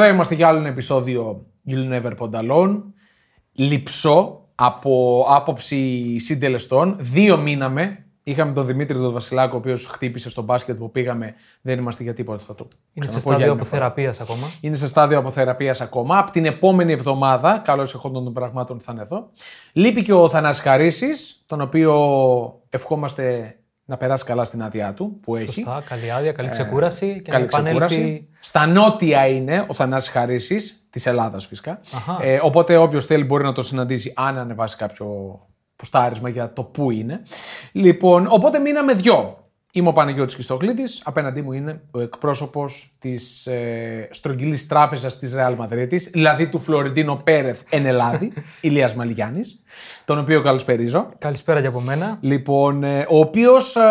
εδώ είμαστε για άλλο ένα επεισόδιο You'll Never Pond Alone. Λυψό από άποψη συντελεστών. Δύο μείναμε. Είχαμε τον Δημήτρη τον Βασιλάκο, ο οποίος χτύπησε στο μπάσκετ που πήγαμε. Δεν είμαστε για τίποτα. Θα το Είναι σε ξαναπώ για στάδιο άλλη μια φορά. αποθεραπεία ακόμα. Είναι σε στάδιο αποθεραπείας ακόμα. Από την επόμενη εβδομάδα, καλώς εχόντων των πραγμάτων, θα είναι εδώ. Λείπει και ο Θανάσης Χαρίσης, τον οποίο ευχόμαστε να περάσει καλά στην άδειά του που έχει. Σωστά, καλή άδεια, καλή ξεκούραση και Καλή να επανέλθει. ξεκούραση. Στα νότια είναι ο Θανάσης Χαρίσης, της Ελλάδας φυσικά. Αχα. Ε, οπότε όποιος θέλει μπορεί να το συναντήσει αν ανεβάσει κάποιο ποστάρισμα για το πού είναι. Λοιπόν, οπότε μείναμε δυο. Είμαι ο Παναγιώτης Κιστοκλήτης, απέναντί μου είναι ο εκπρόσωπος της ε, στρογγυλής τράπεζας της Ρεάλ Μαδρίτης, δηλαδή του Φλωρεντίνο Πέρεθ εν Ελλάδη, Ηλίας Μαλιγιάννης, τον οποίο καλησπερίζω. Καλησπέρα και από μένα. Λοιπόν, ε, ο οποίος ε,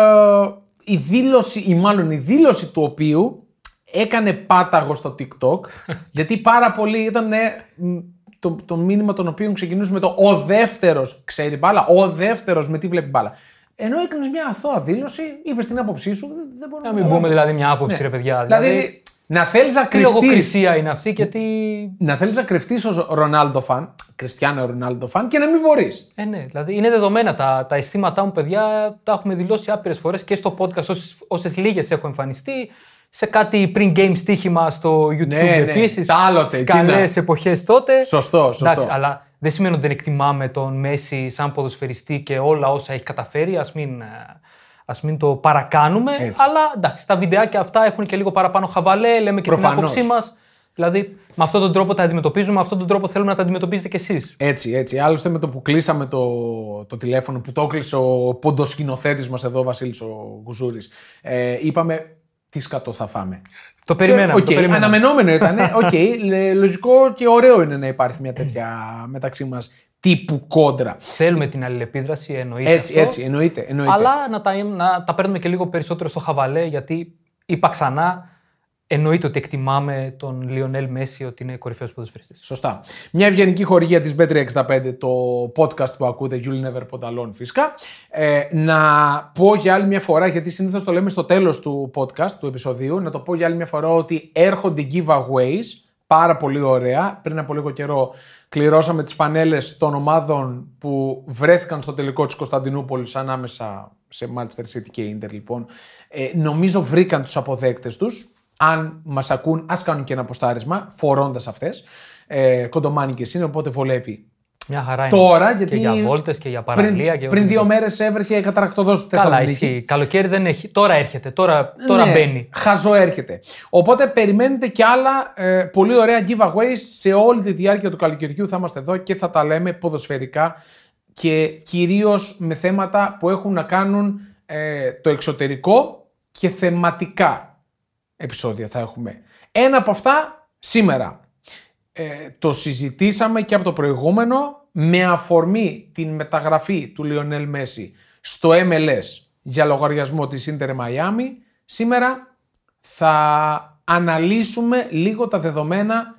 η δήλωση, ή μάλλον η δήλωση του οποίου έκανε πάταγο στο TikTok, γιατί πάρα πολύ ήταν ε, μ, το, το μήνυμα των οποίων ξεκινούσε με το ο δεύτερος ξέρει μπάλα, ο δεύτερος με τι βλέπει μπάλα. Ενώ έκανες μια αθώα δήλωση, είπες την άποψή σου, δεν- δεν μπορώ Να μην πούμε δηλαδή μια άποψη, ρε παιδιά. Δηλαδή, Δηλαδή, να θέλεις να τι κρυφτείς, λογοκρισία είναι αυτή και τι. να θέλεις να κρυφτείς ως Ρονάλντο φαν, Κριστιανό Ρονάλντο φαν και να μην μπορείς. Ε, ναι, δηλαδή είναι δεδομένα τα, τα αισθήματά μου, παιδιά. Τα έχουμε δηλώσει άπειρες φορές και στο podcast, όσες λίγες έχω εμφανιστεί. Σε κάτι πριν-game στοίχημα στο YouTube Ναι, ναι, επίσης. τα άλλοτε, Στι καλέ εκείνα. εποχές τότε. Σωστό, σωστό. Εντάξει, αλλά δεν σημαίνει ότι δεν εκτιμάμε τον Μέση σαν ποδοσφαιριστή και όλα όσα έχει καταφέρει. Α μην, ε, ας μην το παρακάνουμε. Έτσι. Αλλά εντάξει, τα βιντεάκια αυτά έχουν και λίγο παραπάνω χαβαλέ, λέμε και Προφανώς. την άποψή μας. Δηλαδή, με αυτόν τον τρόπο τα αντιμετωπίζουμε, με αυτόν τον τρόπο θέλουμε να τα αντιμετωπίζετε κι εσείς. Έτσι, έτσι. Άλλωστε με το που κλείσαμε το, το τηλέφωνο, που το έκλεισε ο ποντοσκηνοθέτης μας εδώ, ο Βασίλης ο Γουζούρη, ε, είπαμε τι σκατό θα φάμε. Το περιμέναμε. Και, οκ, το περιμέναμε. Αναμενόμενο ήταν. Οκ, λε- λογικό και ωραίο είναι να υπάρχει μια τέτοια μεταξύ μας τύπου κόντρα. Θέλουμε την αλληλεπίδραση, εννοείται. Έτσι, αυτό, έτσι, εννοείται. εννοείται. Αλλά να τα, να τα παίρνουμε και λίγο περισσότερο στο χαβαλέ, γιατί είπα ξανά, εννοείται ότι εκτιμάμε τον Λιονέλ Μέση ότι είναι κορυφαίος ποδοσφαιριστής. Σωστά. Μια ευγενική χορηγία της Bet365, το podcast που ακούτε, You'll Never Pod Alone φυσικά. Ε, να πω για άλλη μια φορά, γιατί συνήθως το λέμε στο τέλος του podcast, του επεισοδίου, να το πω για άλλη μια φορά ότι έρχονται giveaways, πάρα πολύ ωραία. Πριν από λίγο καιρό κληρώσαμε τις φανέλες των ομάδων που βρέθηκαν στο τελικό της Κωνσταντινούπολης ανάμεσα σε Manchester City και Inter λοιπόν. Ε, νομίζω βρήκαν τους αποδέκτες τους. Αν μας ακούν, ας κάνουν και ένα ποστάρισμα φορώντας αυτές. Ε, κοντομάνικες είναι, οπότε βολεύει. Μια χαρά είναι. Τώρα, γιατί Και για βόλτες και για παραλία. πριν, και πριν δύο οτιδήποτε. μέρες έβρεχε καταρακτοδός στη Καλά, Θεσσαλονίκη. ισχύει. Καλοκαίρι δεν έχει. Τώρα έρχεται. Τώρα, τώρα Ναι, μπαίνει. Χαζό έρχεται. Οπότε περιμένετε και άλλα ε, πολύ ωραία giveaways σε όλη τη διάρκεια του καλοκαιριού. Θα είμαστε εδώ και θα τα λέμε ποδοσφαιρικά και κυρίως με θέματα που έχουν να κάνουν ε, το εξωτερικό και θεματικά επεισόδια θα έχουμε. Ένα από αυτά σήμερα. Ε, το συζητήσαμε και από το προηγούμενο με αφορμή την μεταγραφή του Λιονέλ Μέση στο MLS για λογαριασμό της Inter Miami. Σήμερα θα αναλύσουμε λίγο τα δεδομένα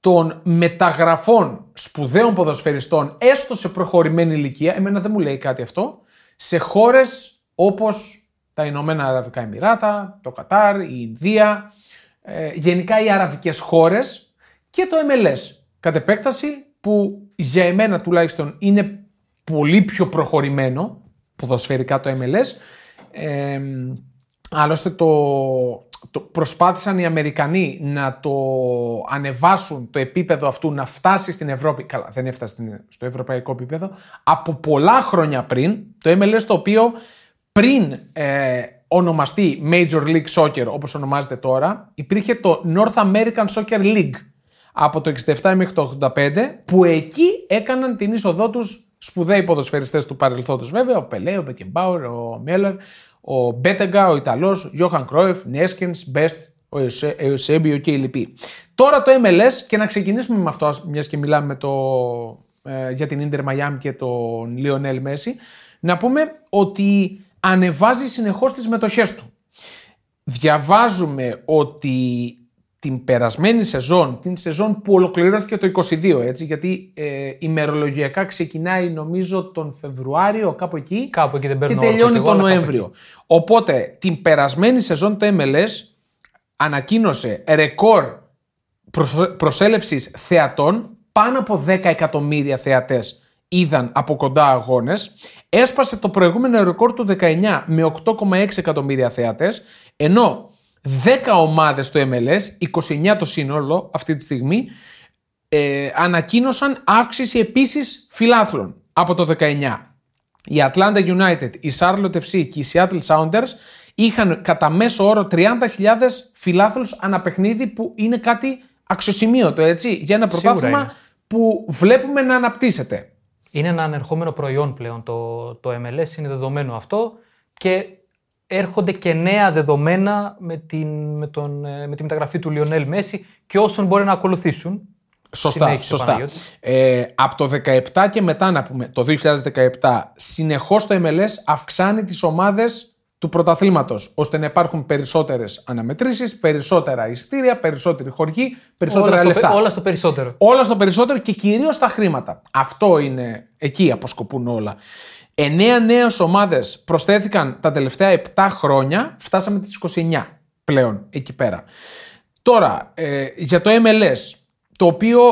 των μεταγραφών σπουδαίων ποδοσφαιριστών έστω σε προχωρημένη ηλικία, εμένα δεν μου λέει κάτι αυτό, σε χώρες όπως τα Ηνωμένα Αραβικά Εμμυράτα, το Κατάρ, η Ινδία, ε, γενικά οι αραβικές χώρες και το MLS κατ' επέκταση που για εμένα τουλάχιστον είναι πολύ πιο προχωρημένο ποδοσφαιρικά το MLS. Ε, άλλωστε το, το προσπάθησαν οι Αμερικανοί να το ανεβάσουν το επίπεδο αυτού να φτάσει στην Ευρώπη. Καλά, δεν έφτασε στην- στο ευρωπαϊκό επίπεδο. Από πολλά χρόνια πριν, το MLS το οποίο πριν ε, ονομαστεί Major League Soccer όπως ονομάζεται τώρα, υπήρχε το North American Soccer League από το 67 μέχρι το 85 που εκεί έκαναν την είσοδό τους σπουδαίοι ποδοσφαιριστές του παρελθόντος βέβαια, ο Πελέ, ο Μπεκεμπάουρ, ο Μέλλερ, ο Μπέτεγκα, ο Ιταλός, Γιώχαν Κρόεφ, Νέσκινς, Μπέστ, ο Εουσε- Εουσέμπιο και οι λοιποί. Τώρα το MLS και να ξεκινήσουμε με αυτό, μιας και μιλάμε με το, ε, για την Inter Miami και τον Lionel Messi, να πούμε ότι ανεβάζει συνεχώς τις μετοχές του. Διαβάζουμε ότι την περασμένη σεζόν, την σεζόν που ολοκληρώθηκε το 22, έτσι, γιατί ε, ημερολογιακά ξεκινάει νομίζω τον Φεβρουάριο, κάπου εκεί, Κάπου εκεί δεν και παίρνω όρκο τελειώνει κι εγώ, τον αλλά κάπου Νοέμβριο. Οπότε την περασμένη σεζόν το MLS ανακοίνωσε ρεκόρ προσέλευσης θεατών, πάνω από 10 εκατομμύρια θεατές είδαν από κοντά αγώνες. Έσπασε το προηγούμενο ρεκόρ του 19 με 8,6 εκατομμύρια θεατές, ενώ 10 ομάδες στο MLS, 29 το σύνολο αυτή τη στιγμή, ε, ανακοίνωσαν αύξηση επίσης φιλάθλων από το 19. Η Atlanta United, η Charlotte FC και οι Seattle Sounders είχαν κατά μέσο όρο 30.000 φιλάθλους αναπαιχνίδι που είναι κάτι αξιοσημείωτο έτσι, για ένα πρωτάθλημα που βλέπουμε να αναπτύσσεται. Είναι ένα ανερχόμενο προϊόν πλέον το, το MLS, είναι δεδομένο αυτό και έρχονται και νέα δεδομένα με, την, με, τον, ε, με τη μεταγραφή του Λιονέλ Μέση και όσων μπορεί να ακολουθήσουν. Σωστά, σωστά. Ε, από το 2017 και μετά να πούμε, το 2017, συνεχώς το MLS αυξάνει τις ομάδες του πρωταθλήματος, ώστε να υπάρχουν περισσότερες αναμετρήσεις, περισσότερα ειστήρια, περισσότερη χορηγή, περισσότερα όλα λεφτά. Στο, όλα στο περισσότερο. Όλα στο περισσότερο και κυρίως τα χρήματα. Αυτό είναι. Εκεί αποσκοπούν όλα. Εννέα νέες ομάδες προσθέθηκαν τα τελευταία 7 χρόνια. Φτάσαμε τις 29 πλέον εκεί πέρα. Τώρα, ε, για το MLS, το οποίο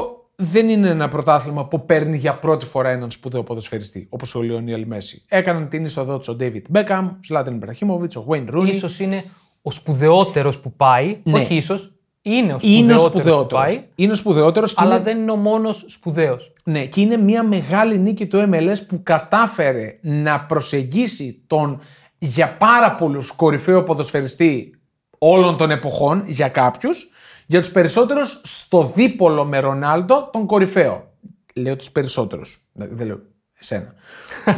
δεν είναι ένα πρωτάθλημα που παίρνει για πρώτη φορά έναν σπουδαίο ποδοσφαιριστή, όπως ο Λιονίλ Μέση. Έκαναν την είσοδό τους ο Ντέιβιτ Μπέκαμ, ο Σλάτεν Μπραχίμοβιτ, ο Γουέιν Ρούνι. σω είναι ο σπουδαιότερος που πάει. Ναι. Όχι ίσως. Είναι ο σπουδαιότερος που πάει. Είναι ο σπουδαιότερος. Αλλά είναι... δεν είναι ο μόνος σπουδαίος. Ναι, και είναι μια μεγάλη νίκη του MLS που κατάφερε να προσεγγίσει τον για πάρα πολλούς κορυφαίο ποδοσφαιριστή όλων των εποχών για κάποιους για τους περισσότερους στο δίπολο με Ρονάλντο τον κορυφαίο. Λέω τους περισσότερους. Δεν λέω εσένα.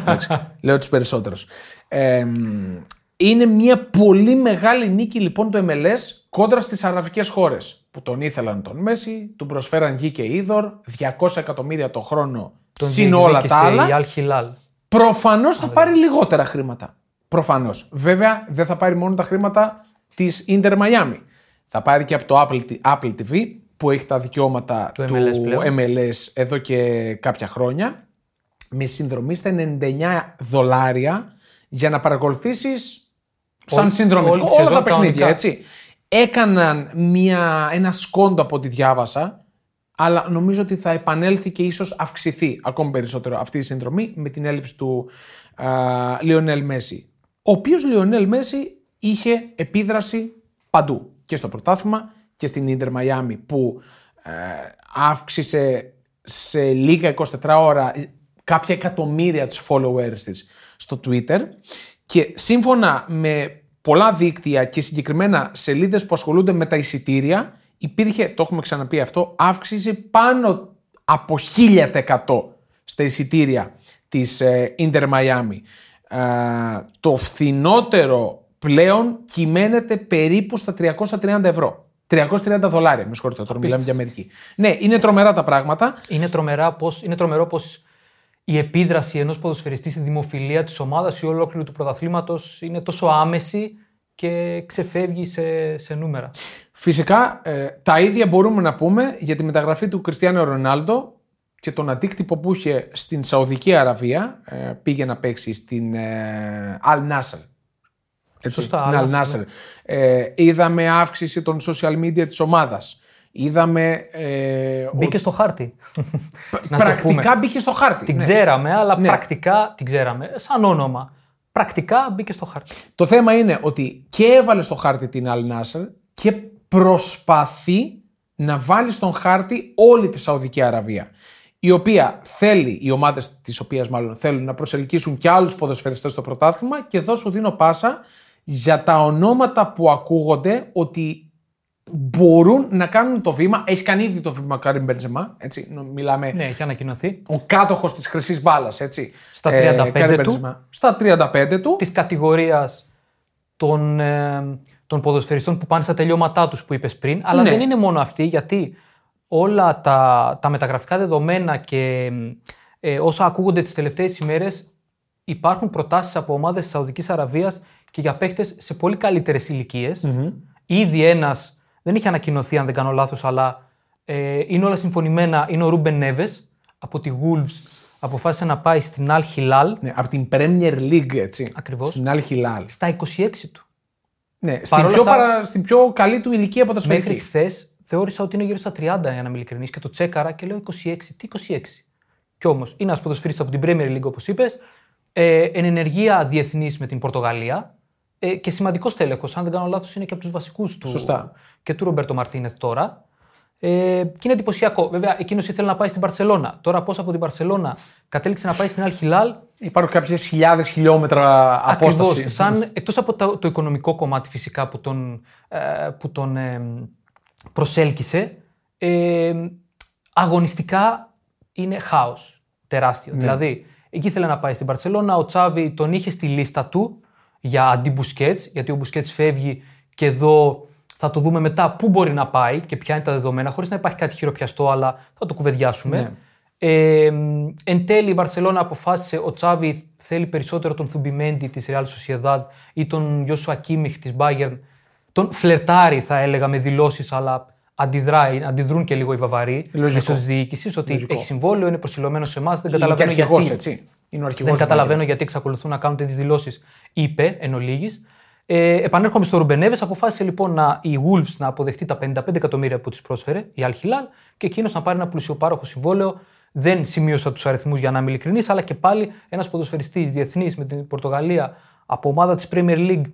λέω τους περισσότερους. Ε, είναι μια πολύ μεγάλη νίκη λοιπόν το MLS κόντρα στις αραβικές χώρες που τον ήθελαν τον Μέση, του προσφέραν γη και είδωρ, 200 εκατομμύρια το χρόνο τον συν όλα τα άλλα. Προφανώς θα πάρει λιγότερα χρήματα. Προφανώς. Βέβαια δεν θα πάρει μόνο τα χρήματα της Inter Miami. Θα πάρει και από το Apple, Apple TV που έχει τα δικαιώματα του, MLS, εδώ και κάποια χρόνια με συνδρομή στα 99 δολάρια για να παρακολουθήσεις σαν συνδρομητικό όλα τα παιχνίδια, έτσι. Έκαναν μια, ένα σκόντο από ό,τι διάβασα, αλλά νομίζω ότι θα επανέλθει και ίσως αυξηθεί ακόμη περισσότερο αυτή η συνδρομή με την έλλειψη του Λιονέλ Μέση. Ο οποίος Λιονέλ Μέση είχε επίδραση παντού και στο πρωτάθλημα και στην Ιντερ Μαϊάμι που ε, αύξησε σε λίγα 24 ώρα κάποια εκατομμύρια τους followers της στο Twitter και σύμφωνα με πολλά δίκτυα και συγκεκριμένα σελίδες που ασχολούνται με τα εισιτήρια υπήρχε, το έχουμε ξαναπεί αυτό, αύξηση πάνω από 1000% στα εισιτήρια της ε, Inter Miami. Ε, το φθηνότερο πλέον κυμαίνεται περίπου στα 330 ευρώ. 330 δολάρια, με συγχωρείτε, τώρα μιλάμε για Αμερική. Ναι, είναι τρομερά τα πράγματα. Είναι, τρομερά πως, είναι τρομερό πω η επίδραση ενός ποδοσφαιριστή στη δημοφιλία της ομάδας ή ολόκληρου του πρωταθλήματος είναι τόσο άμεση και ξεφεύγει σε, σε νούμερα. Φυσικά, ε, τα ίδια μπορούμε να πούμε για τη μεταγραφή του Κριστιανού Ρονάλντο και τον αντίκτυπο που είχε στην Σαουδική Αραβία. Ε, πήγε να παίξει στην ε, Al Nasser έτσι, Σωστά, στην Al Nasser. Ε, είδαμε αύξηση των social media της ομάδας. Είδαμε. Ε, μπήκε στο χάρτη. πρακτικά μπήκε στο χάρτη. Την ναι. ξέραμε, αλλά ναι. πρακτικά την ξέραμε. Σαν όνομα. Πρακτικά μπήκε στο χάρτη. Το θέμα είναι ότι και έβαλε στο χάρτη την Al Nasser και προσπαθεί να βάλει στον χάρτη όλη τη Σαουδική Αραβία. Η οποία θέλει, οι ομάδες της οποίας μάλλον θέλουν να προσελκύσουν και άλλους ποδοσφαιριστές στο πρωτάθλημα και εδώ σου δίνω πάσα για τα ονόματα που ακούγονται ότι μπορούν να κάνουν το βήμα. Έχει κάνει ήδη το βήμα ο Κάριν Μπέντζεμα. Έτσι, μιλάμε. Ναι, έχει ανακοινωθεί. Ο κάτοχος της χρυσής μπάλας. Στα 35 ε, του. Στα 35 του. Της κατηγορίας των, ε, των ποδοσφαιριστών που πάνε στα τελειώματά τους που είπες πριν. Αλλά ναι. δεν είναι μόνο αυτοί, γιατί όλα τα, τα μεταγραφικά δεδομένα και ε, όσα ακούγονται τις τελευταίες ημέρες υπάρχουν προτάσεις από ομάδες της Σαουδικής Αραβίας και για παίχτες σε πολύ καλύτερες Ήδη ένας δεν είχε ανακοινωθεί, αν δεν κάνω λάθος, αλλά ε, είναι όλα συμφωνημένα. Είναι ο Ρούμπεν Νέβες από τη Wolves. Αποφάσισε να πάει στην Al Hilal. Ναι, από την Premier League, έτσι. Ακριβώς. Στην Al Hilal. Στα 26 του. Ναι, στην πιο, παρα... στην πιο καλή του ηλικία ποδοσφαιρική. Μέχρι χθες θεώρησα ότι είναι γύρω στα 30 για να είμαι ειλικρινής και το τσέκαρα και λέω 26. Τι 26. Κι όμως είναι ένας ποδοσφαιριστή από την Premier League, όπως είπες, ε, εν ενεργεία διεθνής με την Πορτογαλία ε, και σημαντικός τέλεχο. Αν δεν κάνω λάθος, είναι και από τους βασικούς του. Σωστά. Και του Ρομπέρτο Μαρτίνεθ τώρα. Ε, και είναι εντυπωσιακό. Βέβαια, εκείνος ήθελε να πάει στην Παρσελώνα. Τώρα, πώς από την Παρσελώνα κατέληξε να πάει στην Αλχιλάλ. Υπάρχουν κάποιες χιλιάδες χιλιόμετρα απόσταση. Σαν, εκτός από το, το, οικονομικό κομμάτι φυσικά που τον, ε, που τον ε, προσέλκυσε, ε, αγωνιστικά είναι χάος τεράστιο. Ναι. Δηλαδή, εκεί ήθελε να πάει στην Παρσελώνα, ο Τσάβη τον είχε στη λίστα του για αντί γιατί ο Μπουσκέτς φεύγει και εδώ θα το δούμε μετά πού μπορεί να πάει και ποια είναι τα δεδομένα, χωρίς να υπάρχει κάτι χειροπιαστό, αλλά θα το κουβεντιάσουμε. Ναι. Ε, εν τέλει, η Μπαρσελόνα αποφάσισε ο Τσάβη θέλει περισσότερο τον Θουμπιμέντι της Real Sociedad ή τον Γιώσου Κίμιχ της Bayern. Τον φλερτάρει, θα έλεγα, με δηλώσεις, αλλά αντιδράει, αντιδρούν και λίγο οι Βαβαροί μέσω της διοίκησης ότι Λογικό. έχει συμβόλαιο, είναι προσιλωμένο σε εμάς. Δεν Είναι και καταλαβαίνω αρχηγός, γιατί. έτσι. Είναι ο αρχηγός Δεν του καταλαβαίνω γιατί εξακολουθούν να κάνουν τέτοιε δηλώσεις, είπε εν ολίγης. Ε, επανέρχομαι στο Ρουμπενέβες. Αποφάσισε λοιπόν να, η Wolves να αποδεχτεί τα 55 εκατομμύρια που της πρόσφερε, η Αλχιλάλ, και εκείνος να πάρει ένα πλουσιοπάροχο συμβόλαιο. Δεν σημείωσα τους αριθμούς για να είμαι ειλικρινής, αλλά και πάλι ένας ποδοσφαιριστής διεθνής με την Πορτογαλία από ομάδα της Premier League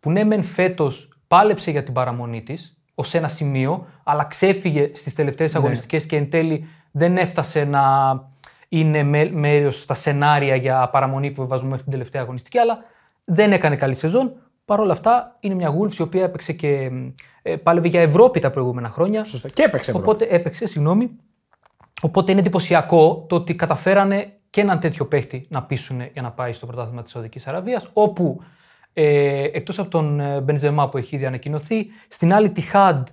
που ναι, μεν φέτος πάλεψε για την παραμονή της ως ένα σημείο, αλλά ξέφυγε στις τελευταίες αγωνιστικές και εν τέλει δεν έφτασε να είναι μέρος στα σενάρια για παραμονή που βάζουμε μέχρι την τελευταία αγωνιστική, αλλά δεν έκανε καλή σεζόν. Παρ' όλα αυτά είναι μια Wolves η οποία έπαιξε και ε, πάλευε για Ευρώπη τα προηγούμενα χρόνια. Σωστά. Και έπαιξε Ευρώπη. Οπότε έπαιξε, συγγνώμη. Οπότε είναι εντυπωσιακό το ότι καταφέρανε και έναν τέτοιο παίχτη να πείσουν για να πάει στο πρωτάθλημα της Σαουδικής Αραβίας, όπου ε, εκτός από τον ε, Μπενζεμά που έχει ήδη ανακοινωθεί, στην άλλη τη Χαντ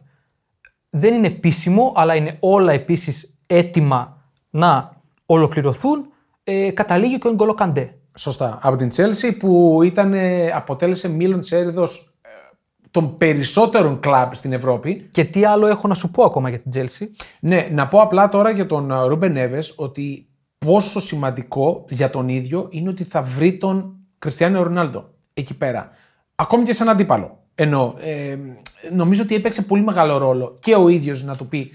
δεν είναι επίσημο, αλλά είναι όλα επίσης έτοιμα να ολοκληρωθούν. Ε, καταλήγει και ο Γκολο Καντέ. Σωστά. Από την Chelsea που ήταν, ε, αποτέλεσε μήλον της έρηδος ε, των περισσότερων κλαμπ στην Ευρώπη. Και τι άλλο έχω να σου πω ακόμα για την Chelsea; Ναι, να πω απλά τώρα για τον ε, Ρούμπεν Νέβες ότι πόσο σημαντικό για τον ίδιο είναι ότι θα βρει τον Κριστιανό Ρονάλντο εκεί πέρα. Ακόμη και σαν αντίπαλο. Ενώ ε, νομίζω ότι έπαιξε πολύ μεγάλο ρόλο και ο ίδιος να του πει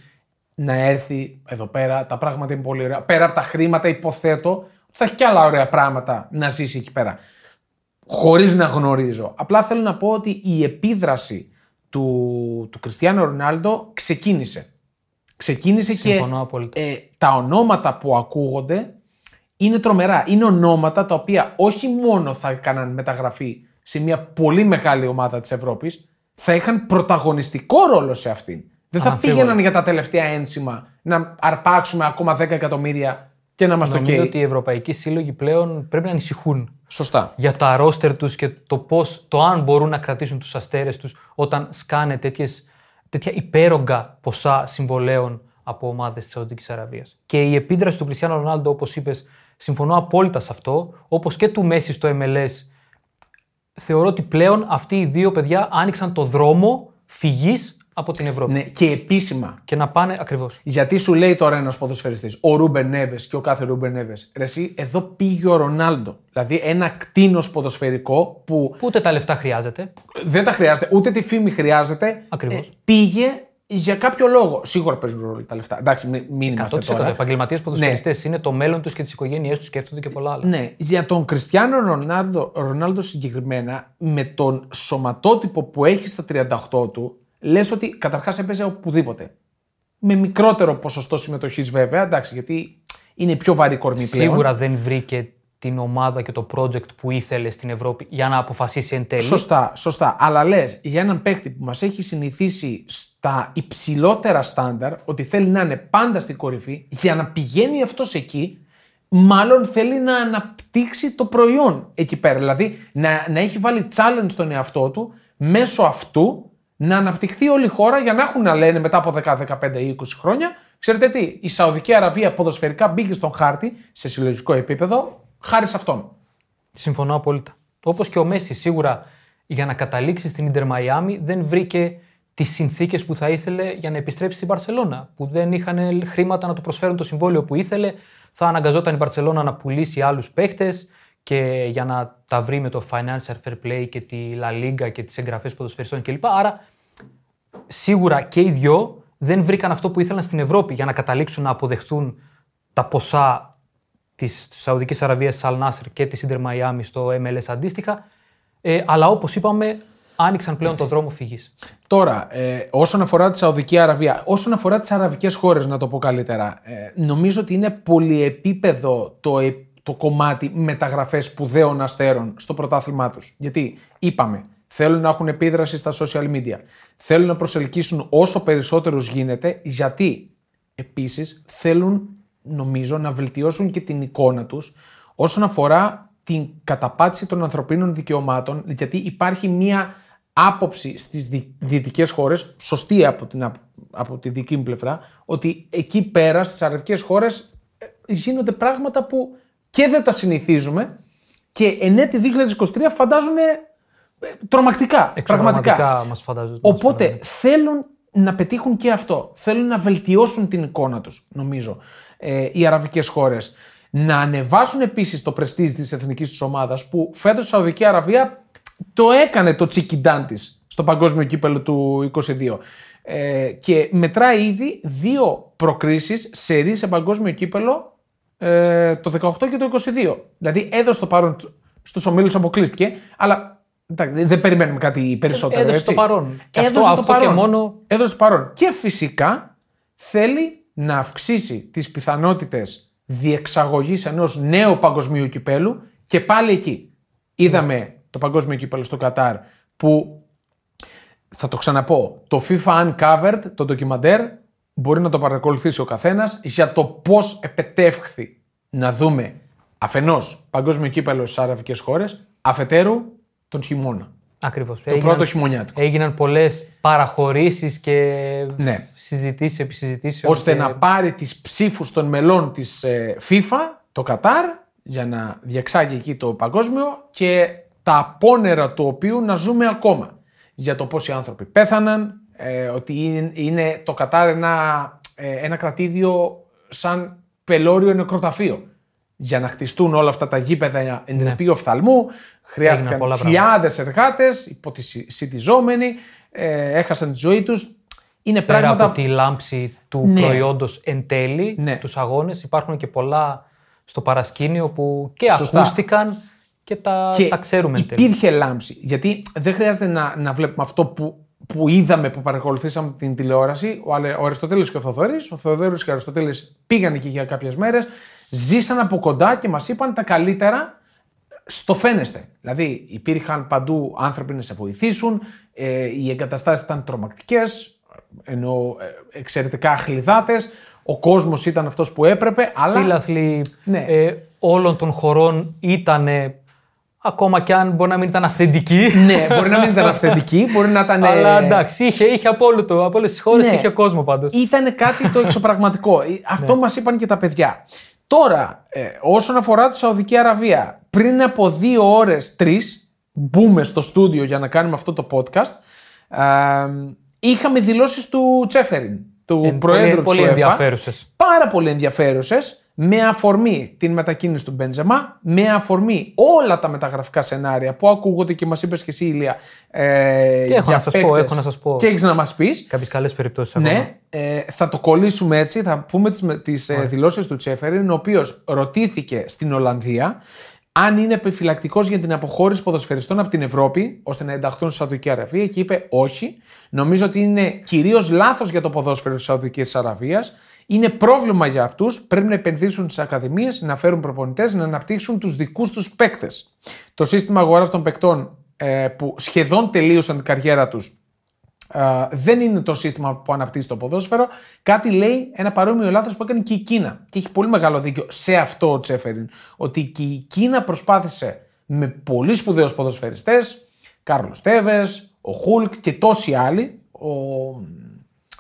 να έρθει εδώ πέρα, τα πράγματα είναι πολύ ωραία. Πέρα από τα χρήματα υποθέτω ότι θα έχει και άλλα ωραία πράγματα να ζήσει εκεί πέρα. Χωρίς να γνωρίζω. Απλά θέλω να πω ότι η επίδραση του, του Κριστιανό Ρονάλντο ξεκίνησε. Ξεκίνησε Συμφωνώ και απόλυτα. ε, τα ονόματα που ακούγονται είναι τρομερά. Είναι ονόματα τα οποία όχι μόνο θα έκαναν μεταγραφή σε μια πολύ μεγάλη ομάδα της Ευρώπης, θα είχαν πρωταγωνιστικό ρόλο σε αυτήν. Δεν θα Αναμφίβολα. πήγαιναν για τα τελευταία ένσημα να αρπάξουμε ακόμα 10 εκατομμύρια και να μας το Νομίζω καίει. ότι οι ευρωπαϊκοί σύλλογοι πλέον πρέπει να ανησυχούν Σωστά. για τα ρόστερ τους και το πώς, το αν μπορούν να κρατήσουν τους αστέρες τους όταν σκάνε τέτοιες, τέτοια υπέρογκα ποσά συμβολαίων από ομάδες της Σαουδικής Αραβίας. Και η επίδραση του Κριστιανού Ρονάλντο, όπως είπες, συμφωνώ απόλυτα σε αυτό, όπως και του Μέση στο MLS, θεωρώ ότι πλέον αυτοί οι δύο παιδιά άνοιξαν το δρόμο φυγής από την Ευρώπη. Ναι, και επίσημα. Και να πάνε ακριβώς. Γιατί σου λέει τώρα ένας ποδοσφαιριστής, ο Ρούμπεν Νέβες και ο κάθε Ρούμπεν Νέβες, εσύ εδώ πήγε ο Ρονάλντο. Δηλαδή ένα κτήνος ποδοσφαιρικό που Που ούτε τα λεφτά χρειάζεται. δεν τα χρειάζεται, ούτε τη φήμη χρειάζεται. Ε, Ακριβώς. πήγε για κάποιο λόγο. Σίγουρα παίζουν ρόλο τα λεφτά. Εντάξει, μην, μην είμαστε 100% τώρα. επαγγελματίες ποδοσφαιριστές είναι το μέλλον τους και τις οικογένειές τους, σκέφτονται και πολλά άλλα. Ναι, για τον Κριστιανό Ρονάλντο, Ρονάλντο συγκεκριμένα, με τον σωματότυπο που έχει στα 38 του, λες ότι καταρχάς έπαιζε οπουδήποτε. Με μικρότερο ποσοστό συμμετοχής βέβαια, εντάξει, γιατί είναι πιο βαρύ κορμί πλέον. Σίγουρα δεν βρήκε την ομάδα και το project που ήθελε στην Ευρώπη για να αποφασίσει εν τέλει. Σωστά, σωστά. Αλλά λες για έναν παίχτη που μας έχει συνηθίσει στα υψηλότερα στάνταρ ότι θέλει να είναι πάντα στην κορυφή, για να πηγαίνει αυτός εκεί, μάλλον θέλει να αναπτύξει το προϊόν εκεί πέρα. Δηλαδή να, να έχει βάλει challenge στον εαυτό του μέσω αυτού να αναπτυχθεί όλη η χώρα για να έχουν να λένε μετά από 10, 15 ή 20 χρόνια. Ξέρετε τι, η Σαουδική Αραβία ποδοσφαιρικά μπήκε στον χάρτη σε συλλογικό επίπεδο χάρη σε αυτόν. Συμφωνώ απόλυτα. Όπως και ο Μέση, σίγουρα για να καταλήξει στην Ιντερ Μαϊάμι δεν βρήκε τις συνθήκες που θα ήθελε για να επιστρέψει στην Παρσελώνα. Που δεν είχαν χρήματα να του προσφέρουν το συμβόλαιο που ήθελε. Θα αναγκαζόταν η Παρσελώνα να πουλήσει άλλους παίχτες και για να τα βρει με το financial fair play και τη La Liga και τις εγγραφές ποδοσφαιριστών κλπ. Άρα σίγουρα και οι δυο δεν βρήκαν αυτό που ήθελαν στην Ευρώπη για να καταλήξουν να αποδεχτούν τα ποσά της Σαουδικής Αραβίας, τη Αλνάσρ και της Ιντερ Μαϊάμι στο MLS αντίστοιχα. Ε, αλλά όπως είπαμε, άνοιξαν πλέον το δρόμο φυγής. Τώρα, ε, όσον αφορά τη Σαουδική Αραβία, όσον αφορά τις αραβικές χώρες, να το πω καλύτερα, ε, νομίζω ότι είναι πολυεπίπεδο το, ε, το κομμάτι μεταγραφές σπουδαίων αστέρων στο πρωτάθλημά τους. Γιατί είπαμε, θέλουν να έχουν επίδραση στα social media. Θέλουν να προσελκύσουν όσο περισσότερου γίνεται, γιατί επίσης θέλουν, νομίζω, να βελτιώσουν και την εικόνα τους όσον αφορά την καταπάτηση των ανθρωπίνων δικαιωμάτων, γιατί υπάρχει μία άποψη στις δυτικές χώρες, σωστή από, την, από τη δική μου πλευρά, ότι εκεί πέρα στις αραβικές χώρες ε, γίνονται πράγματα που και δεν τα συνηθίζουμε και εν έτη 2023 φαντάζουν τρομακτικά. Πραγματικά. Μας φαντάζουν, Οπότε θέλουν να πετύχουν και αυτό. Θέλουν να βελτιώσουν την εικόνα τους, νομίζω, ε, οι αραβικές χώρες. Να ανεβάσουν επίσης το πρεστίζ της εθνικής της ομάδας που φέτος η Σαουδική Αραβία το έκανε το τσικιντάν τη στο παγκόσμιο κύπελο του 22. Ε, και μετράει ήδη δύο προκρίσεις σε σε παγκόσμιο κύπελο ε, το 18 και το 22. Δηλαδή έδωσε το παρόν στους ομίλους αποκλείστηκε, αλλά δεν περιμένουμε κάτι περισσότερο. Έδωσε έτσι. το παρόν. Και αυτό, αυτό το παρόν. και μόνο... Έδωσε το παρόν. Και φυσικά θέλει να αυξήσει τις πιθανότητες διεξαγωγής ενός νέου παγκοσμίου κυπέλου και πάλι εκεί. Είδαμε το παγκόσμιο κύπελο στο Κατάρ, που θα το ξαναπώ, το FIFA Uncovered, το ντοκιμαντέρ, μπορεί να το παρακολουθήσει ο καθένας για το πώς επετεύχθη να δούμε αφενός παγκόσμιο κύπελο στις αραβικές χώρες, αφετέρου τον χειμώνα. Ακριβώς. Το έγιναν, πρώτο χειμωνιάτικο. Έγιναν πολλές παραχωρήσεις και ναι. συζητήσεις επί συζητήσεων. Ώστε και... να πάρει τις ψήφους των μελών της ε, FIFA, το Κατάρ, για να διεξάγει εκεί το παγκόσμιο και τα απόνερα του οποίου να ζούμε ακόμα. Για το πόσοι άνθρωποι πέθαναν, ε, ότι είναι, το Κατάρ ένα, ε, ένα κρατήδιο σαν πελώριο νεκροταφείο. Για να χτιστούν όλα αυτά τα γήπεδα ενεργείου ναι. οφθαλμού, χρειάστηκαν χιλιάδες εργάτες, υποτισιζόμενοι, ε, έχασαν τη ζωή τους. Είναι Πέρα πράγματα... από τη λάμψη του ναι. προϊόντος εν τέλει, ναι. τους αγώνες, υπάρχουν και πολλά στο παρασκήνιο που και Σωστά. ακούστηκαν και τα, και τα ξέρουμε. Υπήρχε λάμψη. Γιατί δεν χρειάζεται να, να βλέπουμε αυτό που, που είδαμε, που παρακολουθήσαμε την τηλεόραση. Ο, ο Αριστοτέλης και ο Θοδωρής. Ο Θοδωρής και ο Αριστοτέλης πήγαν εκεί για κάποιες μέρες, ζήσαν από κοντά και μας είπαν τα καλύτερα στο φαίνεστε. Δηλαδή υπήρχαν παντού άνθρωποι να σε βοηθήσουν, ε, οι εγκαταστάσεις ήταν τρομακτικές, ενώ ε, εξαιρετικά αχλιδάτες, ο κόσμος ήταν αυτός που έπρεπε, αλλά... Φίλαθλοι ναι. ε, όλων των χωρών ήταν Ακόμα και αν μπορεί να μην ήταν αυθεντική. ναι, μπορεί να μην ήταν αυθεντική, μπορεί να ήταν. Αλλά εντάξει, είχε, είχε από, όλο το, από όλες τις χώρες, ναι. είχε κόσμο πάντως. Ήταν κάτι το εξωπραγματικό. Αυτό ναι. μας είπαν και τα παιδιά. Τώρα, ε, όσον αφορά τη Σαουδική Αραβία, πριν από δύο ώρες, τρεις, μπούμε στο στούντιο για να κάνουμε αυτό το podcast, ε, είχαμε δηλώσεις του Τσέφεριν, του ε, Προέδρου πολύ, του πολύ Πάρα πολύ ενδιαφέρουσες με αφορμή την μετακίνηση του Μπέντζεμα, με αφορμή όλα τα μεταγραφικά σενάρια που ακούγονται και μας είπες και εσύ, Ηλία. Ε, και έχω, να σας πω, έχω να σας πω. Και έχεις να μας πεις. Κάποιες καλές περιπτώσεις Ναι, ε, θα το κολλήσουμε έτσι. Θα πούμε τις ε, δηλώσεις του Τσέφεριν, ο οποίος ρωτήθηκε στην Ολλανδία αν είναι επιφυλακτικός για την αποχώρηση ποδοσφαιριστών από την Ευρώπη, ώστε να ενταχθούν στη Σαουδική Αραβία και είπε όχι. Νομίζω ότι είναι κυρίως λάθος για το ποδόσφαιρο της Σαουδικής Αραβίας είναι πρόβλημα για αυτούς. Πρέπει να επενδύσουν στις ακαδημίες, να φέρουν προπονητές, να αναπτύξουν τους δικούς τους παίκτες. Το σύστημα αγοράς των παικτών ε, που σχεδόν τελείωσαν την καριέρα τους ε, δεν είναι το σύστημα που αναπτύσσει το ποδόσφαιρο. Κάτι λέει ένα παρόμοιο λάθος που έκανε και η Κίνα. Και έχει πολύ μεγάλο δίκιο σε αυτό ο Τσέφεριν. Ότι και η Κίνα προσπάθησε με πολύ σπουδαίους ποδοσφαιριστές, Κάρλος Τέβες, ο Χουλκ και τόσοι άλλοι. Ο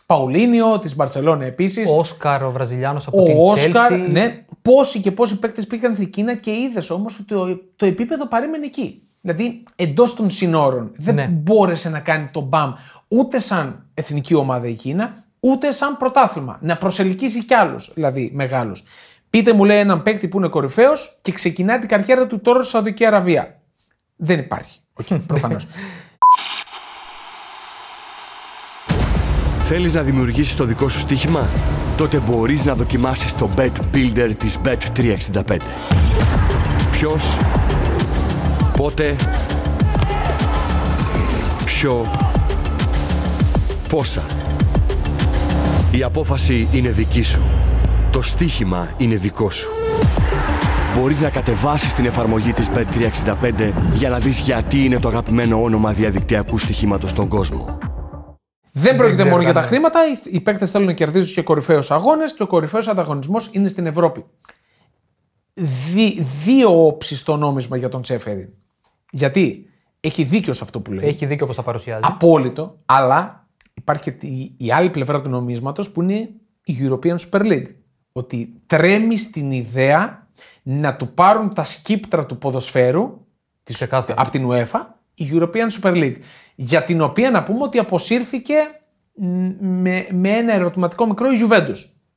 Παουλίνιο της Μπαρσελόνα επίσης. Ο Όσκαρ, ο Βραζιλιάνος από ο την Όσκαρ, Chelsea. ναι. Πόσοι και πόσοι παίκτες πήγαν στην Κίνα και είδες όμως ότι το, το επίπεδο παρέμενε εκεί. Δηλαδή εντός των συνόρων δεν ναι. μπόρεσε να κάνει τον μπαμ ούτε σαν εθνική ομάδα η Κίνα, ούτε σαν πρωτάθλημα. Να προσελκύσει κι άλλους δηλαδή μεγάλους. Πείτε μου, λέει έναν παίκτη που είναι κορυφαίος και ξεκινάει την καριέρα του τώρα στη Σαουδική Αραβία. Δεν υπάρχει. Όχι, προφανώς. Θέλεις να δημιουργήσεις το δικό σου στοίχημα; Τότε μπορείς να δοκιμάσεις το Bet Builder της Bet365. Ποιος, πότε, ποιο, πόσα; Η απόφαση είναι δική σου. Το στοίχημα είναι δικό σου. Μπορείς να κατεβάσεις την εφαρμογή της Bet365 για να δεις γιατί είναι το αγαπημένο όνομα διαδικτυακού στοιχήματος στον κόσμο. Δεν πρόκειται ξέρω μόνο για τα κανένα. χρήματα. Οι- Οι παίκτες θέλουν να κερδίζουν και κορυφαίους αγώνες και ο κορυφαίος ανταγωνισμός είναι στην Ευρώπη. Δι, δύο όψεις στο νόμισμα για τον Τσέφεριν. Γιατί έχει δίκιο σε αυτό που λέει. Έχει δίκιο όπως τα παρουσιάζει. Απόλυτο. Αλλά υπάρχει και τη- η άλλη πλευρά του νομίσματος που είναι η European Super League. Ότι τρέμει στην ιδέα να του πάρουν τα σκύπτρα του ποδοσφαίρου της, Ξεκάθαρα. από την UEFA η European Super League. Για την οποία να πούμε ότι αποσύρθηκε μ, με, με ένα ερωτηματικό μικρό η Juventus.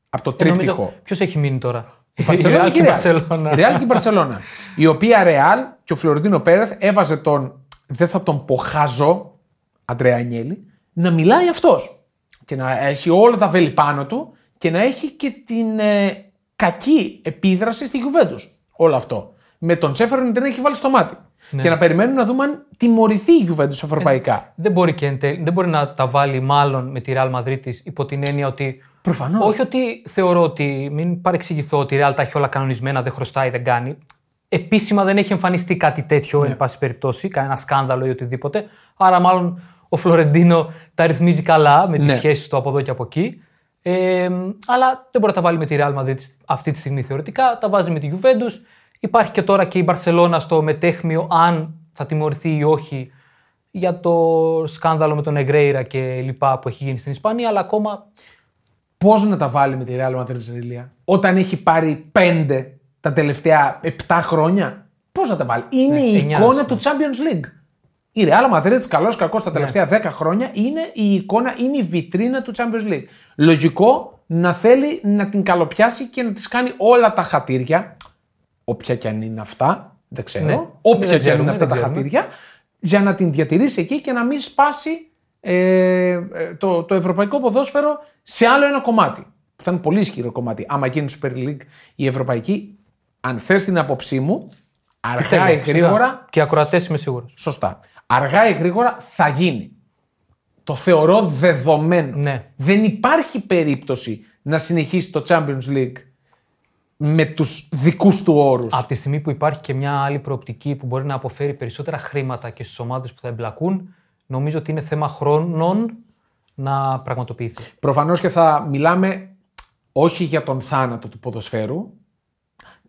Από το τρίπτυχο. Ποιος έχει μείνει τώρα; Η Barcelona Real και η και η Real. Barcelona. Η Real και η Barcelona. Η οποία Real και ο Φλωρεντίνο Πέρεθ έβαζε τον, δεν θα τον πω χαζό, Αντρέα Ανιέλη, να μιλάει αυτός. Και να έχει όλα τα βέλη πάνω του και να έχει και την ε, κακή επίδραση στη Juventus. Όλο αυτό. Με τον Τσέφερον να την έχει βάλει στο μάτι. Ναι. Και να περιμένουμε να δούμε αν τιμωρηθεί η Juventus ευρωπαϊκά. Δεν μπορεί, και εν τέλει- δεν μπορεί να τα βάλει μάλλον με τη Real Madrid της υπό την έννοια ότι. Προφανώς. Όχι ότι θεωρώ ότι. Μην παρεξηγηθώ ότι η Real τα έχει όλα κανονισμένα, δεν χρωστάει, δεν κάνει. Επίσημα δεν έχει εμφανιστεί κάτι τέτοιο, Ναι. εν πάση περιπτώσει, κανένα σκάνδαλο ή οτιδήποτε. Άρα, μάλλον ο Φλωρεντίνο τα ρυθμίζει καλά με τις Ναι. σχέσεις του από εδώ και από εκεί. Ε, αλλά δεν μπορεί να τα βάλει με τη Real Madrid αυτή τη στιγμή θεωρητικά. Τα βάζει με τη Juventus. Υπάρχει και τώρα και η Barcelona στο μετέχμιο αν θα τιμωρηθεί ή όχι για το σκάνδαλο με τον Εγκρέιρα και λοιπά που έχει γίνει στην Ισπανία, αλλά ακόμα Πώς να τα βάλει με τη Real Madrid Ζηλία, όταν έχει πάρει πέντε τα τελευταία 7 χρόνια. Πώς να τα βάλει; Είναι η εννιά, εικόνα ας του Champions League. Η Real Madrid, καλός κακός τα τελευταία 10 χρόνια, είναι η εικόνα, είναι η βιτρίνα του Champions League. Λογικό να θέλει να την καλοπιάσει και να της κάνει όλα τα χατήρια. Όποια και αν είναι αυτά, δεν ξέρω. Ναι. Όποια Δεν και αν είναι ξέρουμε, αυτά δεν τα ξέρουμε. χατήρια, για να την διατηρήσει εκεί και να μην σπάσει ε, ε, το, το ευρωπαϊκό ποδόσφαιρο σε άλλο ένα κομμάτι. Που θα είναι πολύ ισχυρό κομμάτι. Άμα γίνει Super League η ευρωπαϊκή, αν θες την άποψή μου, αργά ή γρήγορα, Και οι ακροατές είμαι σίγουρος. σωστά. Αργά ή γρήγορα θα γίνει. Το θεωρώ δεδομένο. Ναι. Δεν υπάρχει περίπτωση να συνεχίσει το Champions League με τους δικούς του όρους. Από τη στιγμή που υπάρχει και μια άλλη προοπτική που μπορεί να αποφέρει περισσότερα χρήματα και στις ομάδες που θα εμπλακούν, νομίζω ότι είναι θέμα χρόνων να πραγματοποιηθεί. Προφανώς και θα μιλάμε όχι για τον θάνατο του ποδοσφαίρου.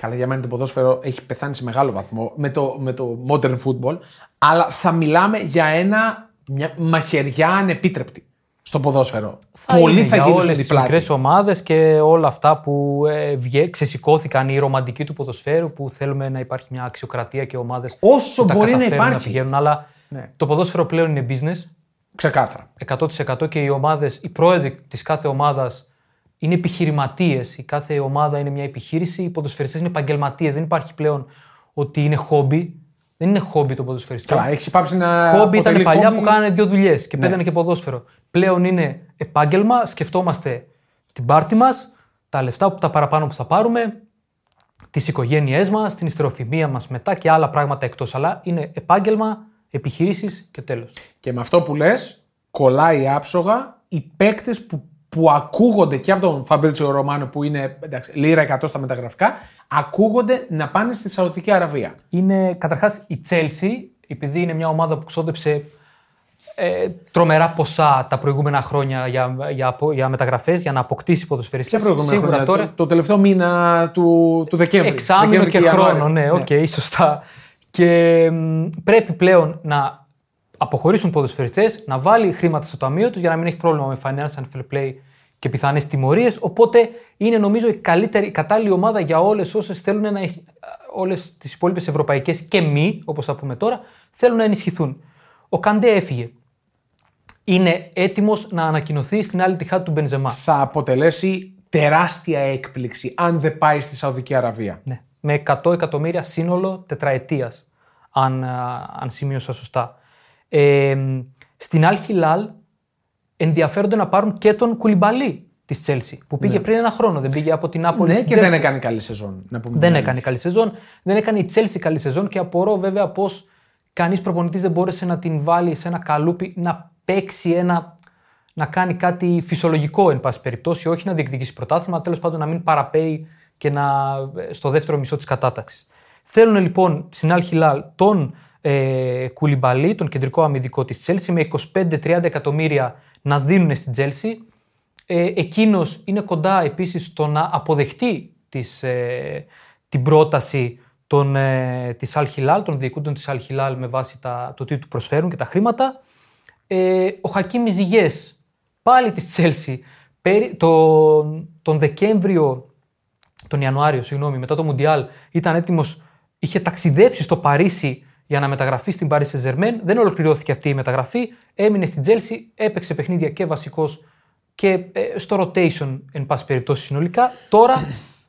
Καλά, για μένα το ποδόσφαιρο έχει πεθάνει σε μεγάλο βαθμό με το, με το modern football. Αλλά θα μιλάμε για ένα, μια μαχαιριά ανεπίτρεπτη στο ποδόσφαιρο. Πολλοί είναι θα για γίνουν όλες στην τις πλάτη. μικρές ομάδες και όλα αυτά που ε, βγε- ξεσηκώθηκαν οι ρομαντικοί του ποδοσφαίρου που θέλουμε να υπάρχει μια αξιοκρατία και ομάδες Όσο που τα μπορεί να καταφέρουν υπάρχει. πηγαίνουν, αλλά Ναι. το ποδόσφαιρο πλέον είναι business Ξεκάθαρα. 100% και οι ομάδες, οι πρόεδροι της κάθε ομάδας είναι επιχειρηματίες. Η κάθε ομάδα είναι μια επιχείρηση, οι ποδοσφαιριστές είναι επαγγελματίες. Δεν υπάρχει πλέον ότι είναι χόμπι. Δεν είναι χόμπι το ποδοσφαιριστή. Καλά, έχεις πάψει να. Χόμπι ήταν αποτελεί παλιά χόμπι. που κάνανε δύο δουλειές και Ναι. παίζανε και ποδόσφαιρο. Πλέον είναι επάγγελμα, σκεφτόμαστε την πάρτη μας, τα λεφτά που τα παραπάνω που θα πάρουμε, τις οικογένειές μας, την ιστεροφημία μας μετά και άλλα πράγματα εκτός. Αλλά είναι επάγγελμα, επιχειρήσεις και τέλος. Και με αυτό που λες, κολλάει άψογα οι παίκτες που, που ακούγονται και από τον Φαμπρίτσιο Ρωμάνο που είναι εντάξει, λίρα 100 στα μεταγραφικά, ακούγονται να πάνε στη Σαουδική Αραβία. Είναι καταρχάς η Chelsea, επειδή είναι μια ομάδα που ξόδεψε ε, τρομερά ποσά τα προηγούμενα χρόνια για, για, για μεταγραφές, για να αποκτήσει ποδοσφαιριστές. Ποια προηγούμενα Σίγουρα χρόνια, τώρα. το, το τελευταίο μήνα του, του Δεκέμβρη. Εξάμηνο Δεκέμβρη και Ιανουάριο. χρόνο, ναι, οκ, σωστά. Και μ, πρέπει πλέον να αποχωρήσουν ποδοσφαιριστές, να βάλει χρήματα στο ταμείο τους για να μην έχει πρόβλημα με financial fair play και πιθανές τιμωρίες. Οπότε είναι νομίζω η καλύτερη, η κατάλληλη ομάδα για όλες όσες θέλουν να έχει- όλες τις υπόλοιπες ευρωπαϊκές και μη, όπως θα πούμε τώρα, θέλουν να ενισχυθούν. Ο Καντέ έφυγε. Είναι έτοιμος να ανακοινωθεί στην Αλ Ιτιχάντ του Μπενζεμά. Θα αποτελέσει τεράστια έκπληξη αν δεν πάει στη Σαουδική Αραβία. Ναι. Με 100 εκατομμύρια σύνολο τετραετίας, αν, α, αν σημείωσα σωστά. Ε, στην Al Hilal ενδιαφέρονται να πάρουν και τον Κουλιμπαλί της Chelsea που πήγε πριν ένα χρόνο. Δεν πήγε από την Άπολη. Ναι, στη και Chelsea. δεν έκανε καλή σεζόν. Να πούμε Δεν την έκανε καλή σεζόν. Δεν έκανε η Chelsea καλή σεζόν και απορώ βέβαια πώ κανείς προπονητής δεν μπόρεσε να την βάλει σε ένα καλούπι να παίξει ένα. να κάνει κάτι φυσιολογικό, εν πάση περιπτώσει, όχι να διεκδικήσει πρωτάθλημα, τέλος πάντων να μην παραπέει και να, στο δεύτερο μισό της κατάταξης. Θέλουν λοιπόν στην Αλ Χιλάλ τον ε, Κουλιμπαλί, τον κεντρικό αμυντικό της Chelsea, με 25-30 εκατομμύρια να δίνουν στην Chelsea. Ε, εκείνος είναι κοντά επίσης στο να αποδεχτεί τις, ε, την πρόταση των, ε, της Al Hilal, των διοικούντων της Al Hilal με βάση τα, το τι του προσφέρουν και τα χρήματα. Ε, ο Χακίμι Ζιγές, πάλι της Chelsea, πέρι, το, τον Δεκέμβριο, τον Ιανουάριο, συγγνώμη, μετά το Μουντιάλ, ήταν έτοιμος, είχε ταξιδέψει στο Παρίσι για να μεταγραφεί στην Paris Saint-Germain. Δεν ολοκληρώθηκε αυτή η μεταγραφή. Έμεινε στην Chelsea, έπαιξε παιχνίδια και βασικός και ε, στο rotation, εν πάση περιπτώσει συνολικά. Τώρα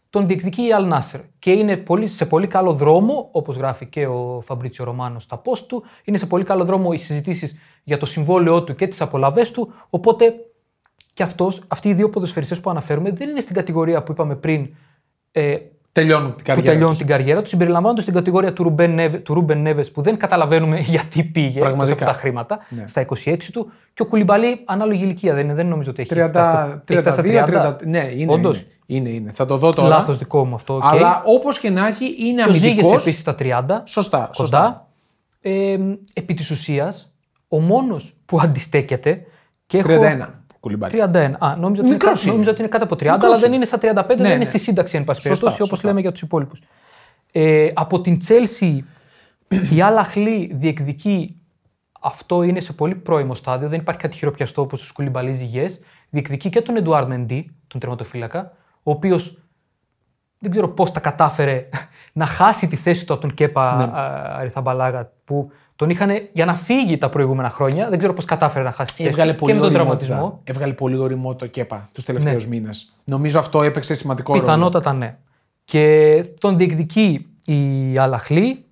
τον διεκδικεί η Al Nasser και είναι πολύ, σε πολύ καλό δρόμο, όπως γράφει και ο Φαμπρίτσιο Ρωμάνο στα post του, είναι σε πολύ καλό δρόμο οι συζητήσεις για το συμβόλαιό του και τις απολαβές του, οπότε και αυτός, αυτοί οι δύο ποδοσφαιριστές που αναφέρουμε δεν είναι στην κατηγορία που είπαμε πριν ε, Τελειώνουν την που καριέρα. τελειώνουν τους. την καριέρα τους, συμπεριλαμβάνονται στην κατηγορία του Ρούμπεν Νέβε, του Ρούμπεν Νέβες που δεν καταλαβαίνουμε γιατί πήγε εκτός Πραγματικά. από τα χρήματα Ναι. στα 26 του. Και ο Κουλιμπαλί, ανάλογη ηλικία δεν είναι, δεν νομίζω ότι έχει 30, φτάσει στα- έχει φτάσει 32, στα 30, ναι, είναι, Όντως. είναι, είναι, είναι. Θα το δω τώρα. Λάθος δικό μου αυτό. οκ. Αλλά όπως και να έχει, είναι Και ο Ζιγιέχ αμυντικός. επίσης στα 30. Σωστά. κοντά. σωστά. Ε, επί της ουσίας, ο μόνος που αντιστέκεται. Και έχω 31. Κουλιμπάρι. 31. Α, νόμιζα ότι, είναι Μικρός κάτω, είναι. νόμιζα ότι είναι κάτω από 30, Μικρός αλλά δεν είναι. είναι στα 35, δεν Ναι, είναι ναι. στη σύνταξη, εν πάση Σωστά, περιπτώσει, όπως σωστά. λέμε για τους υπόλοιπους. Ε, από την Chelsea, η Αλαχλή διεκδικεί. Αυτό είναι σε πολύ πρώιμο στάδιο, δεν υπάρχει κάτι χειροπιαστό όπως τους κουλιμπαλί ζυγές. Διεκδικεί και τον Εντουάρ Μεντί, τον τερματοφύλακα, ο οποίος δεν ξέρω πώς τα κατάφερε να χάσει τη θέση του από τον Κέπα Ναι. α, Αριθαμπαλάγα που τον είχαν για να φύγει τα προηγούμενα χρόνια. Δεν ξέρω πώς κατάφερε να χάσει τη θέση Έβγαλε του πολύ και με τον ωριμότητα. τραυματισμό. Έβγαλε πολύ ωριμότητα ο Κέπα τους τελευταίους ναι. μήνες. Νομίζω αυτό έπαιξε σημαντικό ρόλο. Πιθανότατα ναι. Και τον διεκδικεί η Αλ Αχλί.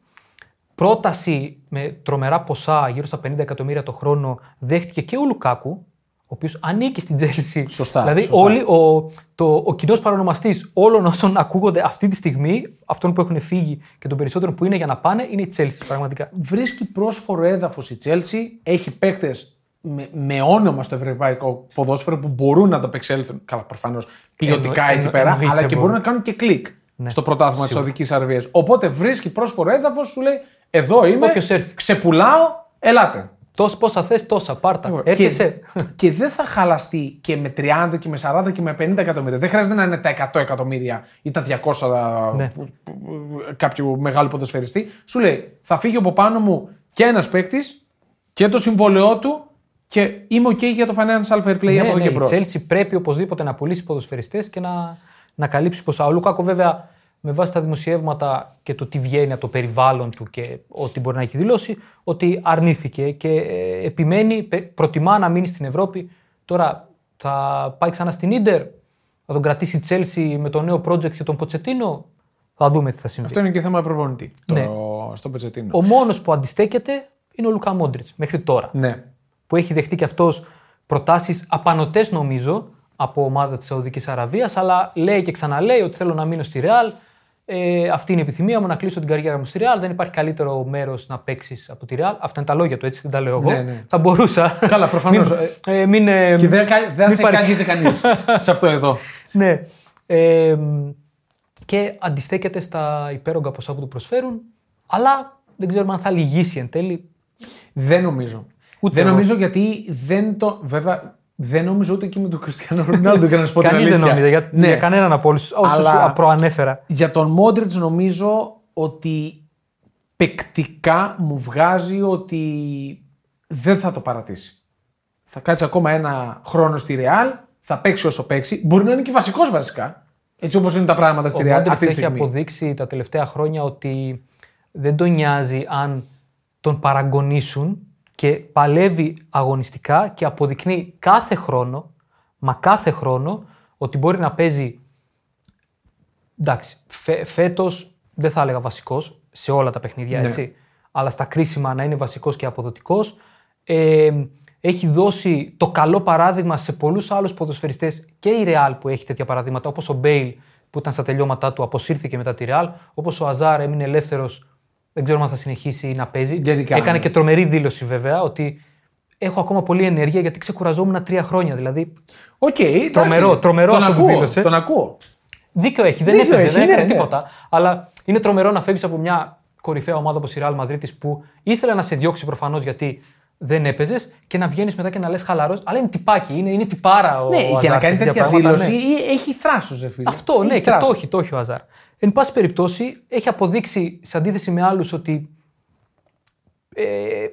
Πρόταση με τρομερά ποσά, γύρω στα 50 εκατομμύρια το χρόνο, δέχτηκε και ο Λουκάκου, ο οποίος ανήκει στην Τσέλσι. Σωστά, Δηλαδή, σωστά. Όλοι, ο, το, ο κοινός παρονομαστής όλων όσων ακούγονται αυτή τη στιγμή, αυτών που έχουν φύγει και των περισσότερων που είναι για να πάνε, είναι η Τσέλση. Πραγματικά. Βρίσκει πρόσφορο έδαφος η Τσέλσι. Έχει παίκτες με, με όνομα στο ευρωπαϊκό ποδόσφαιρο που μπορούν να ανταπεξέλθουν. Καλά, προφανώς ποιοτικά Εννο- εκεί εννο- πέρα, εννοείται αλλά και μπορούν. μπορούν να κάνουν και κλικ Ναι. στο πρωτάθλημα της Σαουδικής Αραβίας. Οπότε βρίσκει πρόσφορο έδαφος, σου λέει: Εδώ είμαι. Όποιος έρθει. Ξεπουλάω, ελάτε. Τόσα πόσα θες, τόσα. Πάρτα. Και, Έρχεσαι. και δεν θα χαλαστεί και με 30 και με 40 και με 50 εκατομμύρια. Δεν χρειάζεται να είναι τα 100 εκατομμύρια ή τα 200 Ναι. που- που- που- κάποιου μεγάλου ποδοσφαιριστή. Σου λέει, θα φύγει από πάνω μου και ένας παίκτης και το συμβόλαιό του και είμαι OK για το financial fair play ναι, από εδώ ναι, και η μπρος. Chelsea πρέπει οπωσδήποτε να πουλήσει ποδοσφαιριστές και να, να καλύψει ποσά. Ο Λουκάκο βέβαια με βάση τα δημοσιεύματα και το τι βγαίνει από το περιβάλλον του και ό,τι μπορεί να έχει δηλώσει, ότι αρνήθηκε και ε, επιμένει, πε- προτιμά να μείνει στην Ευρώπη. Τώρα θα πάει ξανά στην Ίντερ, θα τον κρατήσει η Chelsea με το νέο project και τον Ποτσετίνο. Θα δούμε τι θα συμβεί. Αυτό είναι και θέμα προπονητή το, Ναι. στο Πετσετίνο. Ο μόνος που αντιστέκεται είναι ο Λουκά Μόντριτς μέχρι τώρα Ναι. που έχει δεχτεί και αυτός προτάσεις απανοτές νομίζω από ομάδα της Σαουδικής Αραβίας, αλλά λέει και ξαναλέει ότι θέλω να μείνω στη Ρεάλ. Ε, αυτή είναι η επιθυμία μου να κλείσω την καριέρα μου στη Ρεάλ. Δεν υπάρχει καλύτερο μέρος να παίξεις από τη Ρεάλ. Αυτά είναι τα λόγια του, έτσι δεν τα λέω εγώ. Ναι, ναι. Θα μπορούσα. Καλά, προφανώς. μην, ε, μην, ε, Και δεν, κα- δεν μην σε παρεξ- κάγιζε κανείς σε αυτό εδώ. ναι. Ε, και αντιστέκεται στα υπέρογκα ποσά που του προσφέρουν, αλλά δεν ξέρουμε αν θα λυγίσει εν τέλει. Δεν νομίζω. Ούτε δεν εγώ. νομίζω γιατί δεν το. Βέβαια, δεν νομίζω ούτε και με τον Κριστιανό Ρονάλντο για να σου πω την Κανείς δεν αλήθεια. νόμιζε για, Ναι. για κανέναν από όλους όσους Αλλά- προανέφερα. Για τον Μόντριτς νομίζω ότι παικτικά μου βγάζει ότι δεν θα το παρατήσει. Θα κάτσει ακόμα ένα χρόνο στη Ρεάλ, θα παίξει όσο παίξει. Μπορεί να είναι και βασικός βασικά. Έτσι όπως είναι τα πράγματα στη Ο Ρεάλ Μόντριτς αυτή τη έχει στιγμή. αποδείξει τα τελευταία χρόνια ότι δεν τον νοιάζει αν τον παραγωνίσουν και παλεύει αγωνιστικά και αποδεικνύει κάθε χρόνο, μα κάθε χρόνο, ότι μπορεί να παίζει. Εντάξει, φε, φέτος δεν θα έλεγα βασικός σε όλα τα παιχνίδια, Ναι. έτσι. Αλλά στα κρίσιμα να είναι βασικός και αποδοτικός. Ε, έχει δώσει το καλό παράδειγμα σε πολλούς άλλους ποδοσφαιριστές και η Ρεάλ που έχει τέτοια παραδείγματα, όπως ο Μπέιλ που ήταν στα τελειώματά του, αποσύρθηκε μετά τη Ρεάλ, όπως ο Αζάρ έμεινε ελεύθερος, δεν ξέρω αν θα συνεχίσει να παίζει. Γενικά, Έκανε ναι. και τρομερή δήλωση βέβαια ότι έχω ακόμα πολλή ενέργεια γιατί ξεκουραζόμουν τρία χρόνια. Δηλαδή Οκ, εντάξει. Τρομερό, τρομερό τον αυτό που ακούω, δήλωσε. Τον ακούω. Δίκιο έχει, δεν Δίκιο έπαιζε, έχει, δεν έκανε ναι, ναι. τίποτα. Αλλά είναι τρομερό να φεύγεις από μια κορυφαία ομάδα όπως η Real Madrid που ήθελε να σε διώξει προφανώς γιατί δεν έπαιζες και να βγαίνεις μετά και να λες χαλαρός. Αλλά είναι τυπάκι, είναι, είναι τυπάρα ο Ναι, ο για να Αζάρ κάνει σε τέτοια πράγματα, δήλωση ναι. ή έχει θράσος, ρε φίλε. Αυτό, Έχει ναι, και θράσος. το έχει, το έχει ο Αζάρ. Εν πάση περιπτώσει, έχει αποδείξει σε αντίθεση με άλλους ότι ε,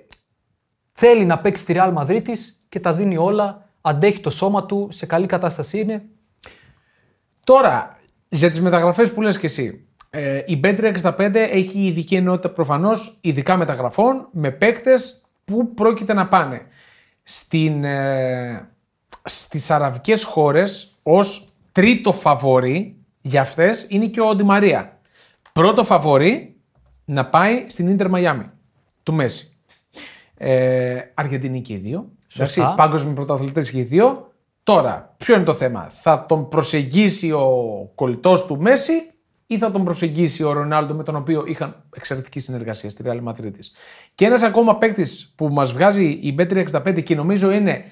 θέλει να παίξει στη Real Madrid της και τα δίνει όλα. Αντέχει το σώμα του, σε καλή κατάσταση είναι. Τώρα, για τις μεταγραφές που λες και εσύ. Ε, η Bet365 έχει ειδική ενότητα προφανώς, ειδικά μεταγραφών, με παίκτες που πρόκειται να πάνε στην, ε, στις αραβικές χώρες ως τρίτο φαβορή για αυτές είναι και ο Ντι Μαρία. Πρώτο φαβορή να πάει στην Ίντερ Μαϊάμι του Μέση. Ε, Αργεντινή και οι δύο. Σωστά. Εντάξει, Παγκόσμιοι πρωταθλητές και οι δύο. Τώρα, ποιο είναι το θέμα; Θα τον προσεγγίσει ο κολλητός του Μέση ή θα τον προσεγγίσει ο Ρονάλντο με τον οποίο είχαν εξαιρετική συνεργασία στη Real Madrid. Και ένας ακόμα παίκτης που μας βγάζει η Bet365 και νομίζω είναι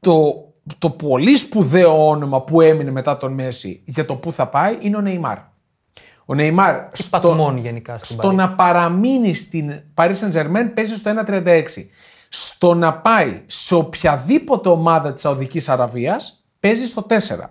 το, το πολύ σπουδαίο όνομα που έμεινε μετά τον Μέση για το πού θα πάει είναι ο Νεϊμάρ. Ο Νεϊμάρ Και πατμών γενικά στην στο να παραμείνει στην Paris Saint Germain παίζει στο 1,36. Στο να πάει σε οποιαδήποτε ομάδα της Σαουδικής Αραβίας παίζει στο 4.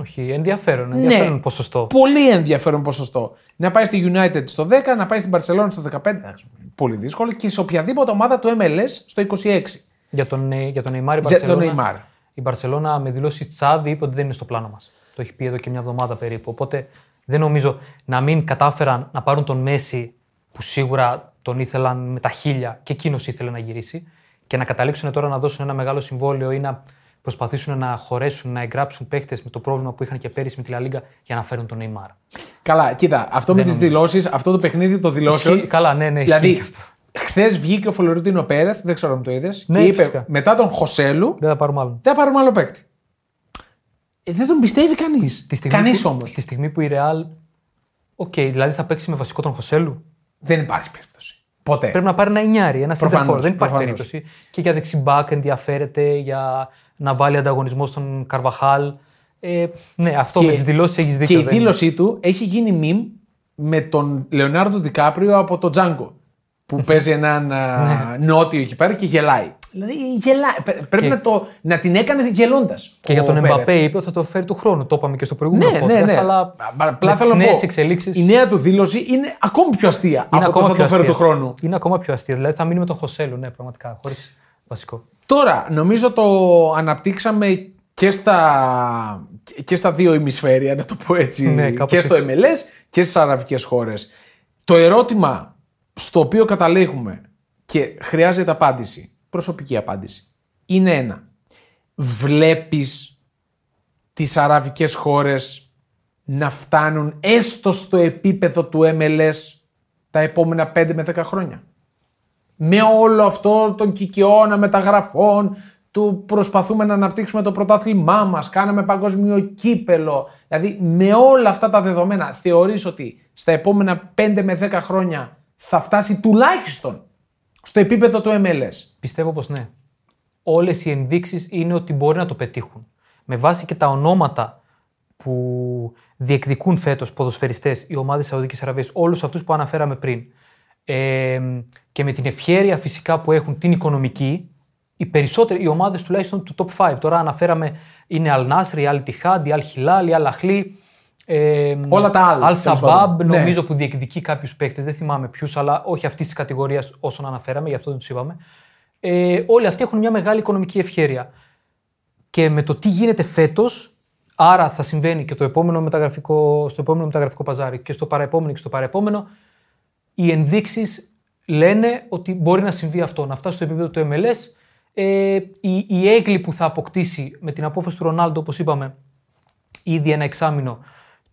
Όχι, ενδιαφέρον. ενδιαφέρον Ναι. ποσοστό. Πολύ ενδιαφέρον ποσοστό. Να πάει στη United στο 10, να πάει στην Barcelona στο 15. εντάξει, Πολύ δύσκολο. Και σε οποιαδήποτε ομάδα του MLS στο 26. Για τον, ε, για τον Neymar η Για τον Barcelona- Neymar. Η Μπαρσελόνα με δηλώσει Τσάβη είπε ότι δεν είναι στο πλάνο μας. Το έχει πει εδώ και μια εβδομάδα περίπου. Οπότε δεν νομίζω να μην κατάφεραν να πάρουν τον Μέση που σίγουρα τον ήθελαν με τα χίλια και εκείνος ήθελε να γυρίσει και να καταλήξουν τώρα να δώσουν ένα μεγάλο συμβόλαιο ή να προσπαθήσουν να χωρέσουν, να εγγράψουν παίχτε με το πρόβλημα που είχαν και πέρυσι με τη Λα Λίγκα για να φέρουν τον Neymar. Καλά, κοίτα, αυτό με τις δηλώσεις, αυτό το παιχνίδι το δηλώσεων. Ισχύει- καλά, ναι, ναι, Δηλαδή, ισχύει αυτό. Χθες βγήκε ο Φλωρεντίνο Πέρεθ, δεν ξέρω αν το είδες, Ναι, και είπε φυσικά. μετά τον Χωσέλου Δεν θα πάρουμε άλλον. δεν θα πάρουμε άλλο παίκτη. Ε, δεν τον πιστεύει κανείς. Τη στιγμή Κανείς που- όμως. Τη στιγμή που η Real. OK, δηλαδή θα παίξει με βασικό τον Χωσέλου; Δεν υπάρχει περίπτωση. Ποτέ. Πρέπει να πάρει ένα εννιάρι, ένα Προφανώς, σέντερ φορ. Δεν υπάρχει προφανώς. περίπτωση. Και για δεξί μπακ ενδιαφέρεται για να βάλει ανταγωνισμό στον Καρβαχάλ. Ε, ναι, αυτό με τις δηλώσεις έχεις Και δίκιο. η δεν- δήλωσή του έχει γίνει meme με τον Λεωνάρντο Ντικάπριο από το Django. Που παίζει έναν α, νότιο εκεί πέρα και γελάει. Δηλαδή γελάει. Πε- Πρέπει Και- να, το, να την έκανε γελώντας. Και για τον Εμπαπέ είπε ότι θα το φέρει του χρόνου. Το είπαμε και στο προηγούμενο Ναι, podcast. ναι, ναι. Αλλά Μα Απλά με θέλω τις να νέες πω, εξελίξεις Η νέα του δήλωση είναι ακόμη πιο αστεία είναι από το ακόμα θα πιο το φέρω αστεία. του χρόνου. Είναι ακόμα πιο αστεία. Δηλαδή θα μείνει με τον Χωσέλου, ναι, πραγματικά. Χωρίς βασικό. Τώρα, νομίζω το αναπτύξαμε και στα, και στα δύο ημισφαίρια, να το πω έτσι, Ναι, κάπως και στο έτσι. MLS και στις αραβικές χώρες. Το ερώτημα στο οποίο καταλήγουμε και χρειάζεται απάντηση, προσωπική απάντηση, είναι ένα. Βλέπεις τις αραβικές χώρες να φτάνουν έστω στο επίπεδο του MLS τα επόμενα 5 με 10 χρόνια; Με όλο αυτό τον κικαιώνα μεταγραφών, του προσπαθούμε να αναπτύξουμε το πρωτάθλημά μας, κάναμε παγκόσμιο κύπελο. Δηλαδή με όλα αυτά τα δεδομένα θεωρείς ότι στα επόμενα 5 με 10 χρόνια θα φτάσει τουλάχιστον στο επίπεδο του MLS. Πιστεύω πως ναι. Όλες οι ενδείξεις είναι ότι μπορεί να το πετύχουν. Με βάση και τα ονόματα που διεκδικούν φέτος ποδοσφαιριστές, οι ομάδες Σαουδικής Αραβίας, όλους αυτούς που αναφέραμε πριν. Ε, και με την ευχέρεια φυσικά που έχουν την οικονομική, οι περισσότεροι, οι ομάδες τουλάχιστον του top 5. Τώρα αναφέραμε είναι Al Nasr, η Al Tihad, η Al Hilal, η Al Ahly. Ε, Όλα τα άλλα, Al τέλος Sabab, πάντων. Ναι. νομίζω που διεκδικεί κάποιους παίκτες, δεν θυμάμαι ποιους, αλλά όχι αυτής της κατηγορίας όσων αναφέραμε, γι' αυτό δεν τους είπαμε. Ε, όλοι αυτοί έχουν μια μεγάλη οικονομική ευχέρεια. Και με το τι γίνεται φέτος, άρα θα συμβαίνει και το επόμενο μεταγραφικό, στο επόμενο μεταγραφικό παζάρι και στο παραεπόμενο και στο παραεπόμενο, οι ενδείξεις λένε ότι μπορεί να συμβεί αυτό, να φτάσει στο επίπεδο του MLS. Ε, η, η έγκλη που θα αποκτήσει με την απόφαση του Ρονάλντο, όπως είπαμε, ήδη ένα εξάμεινο,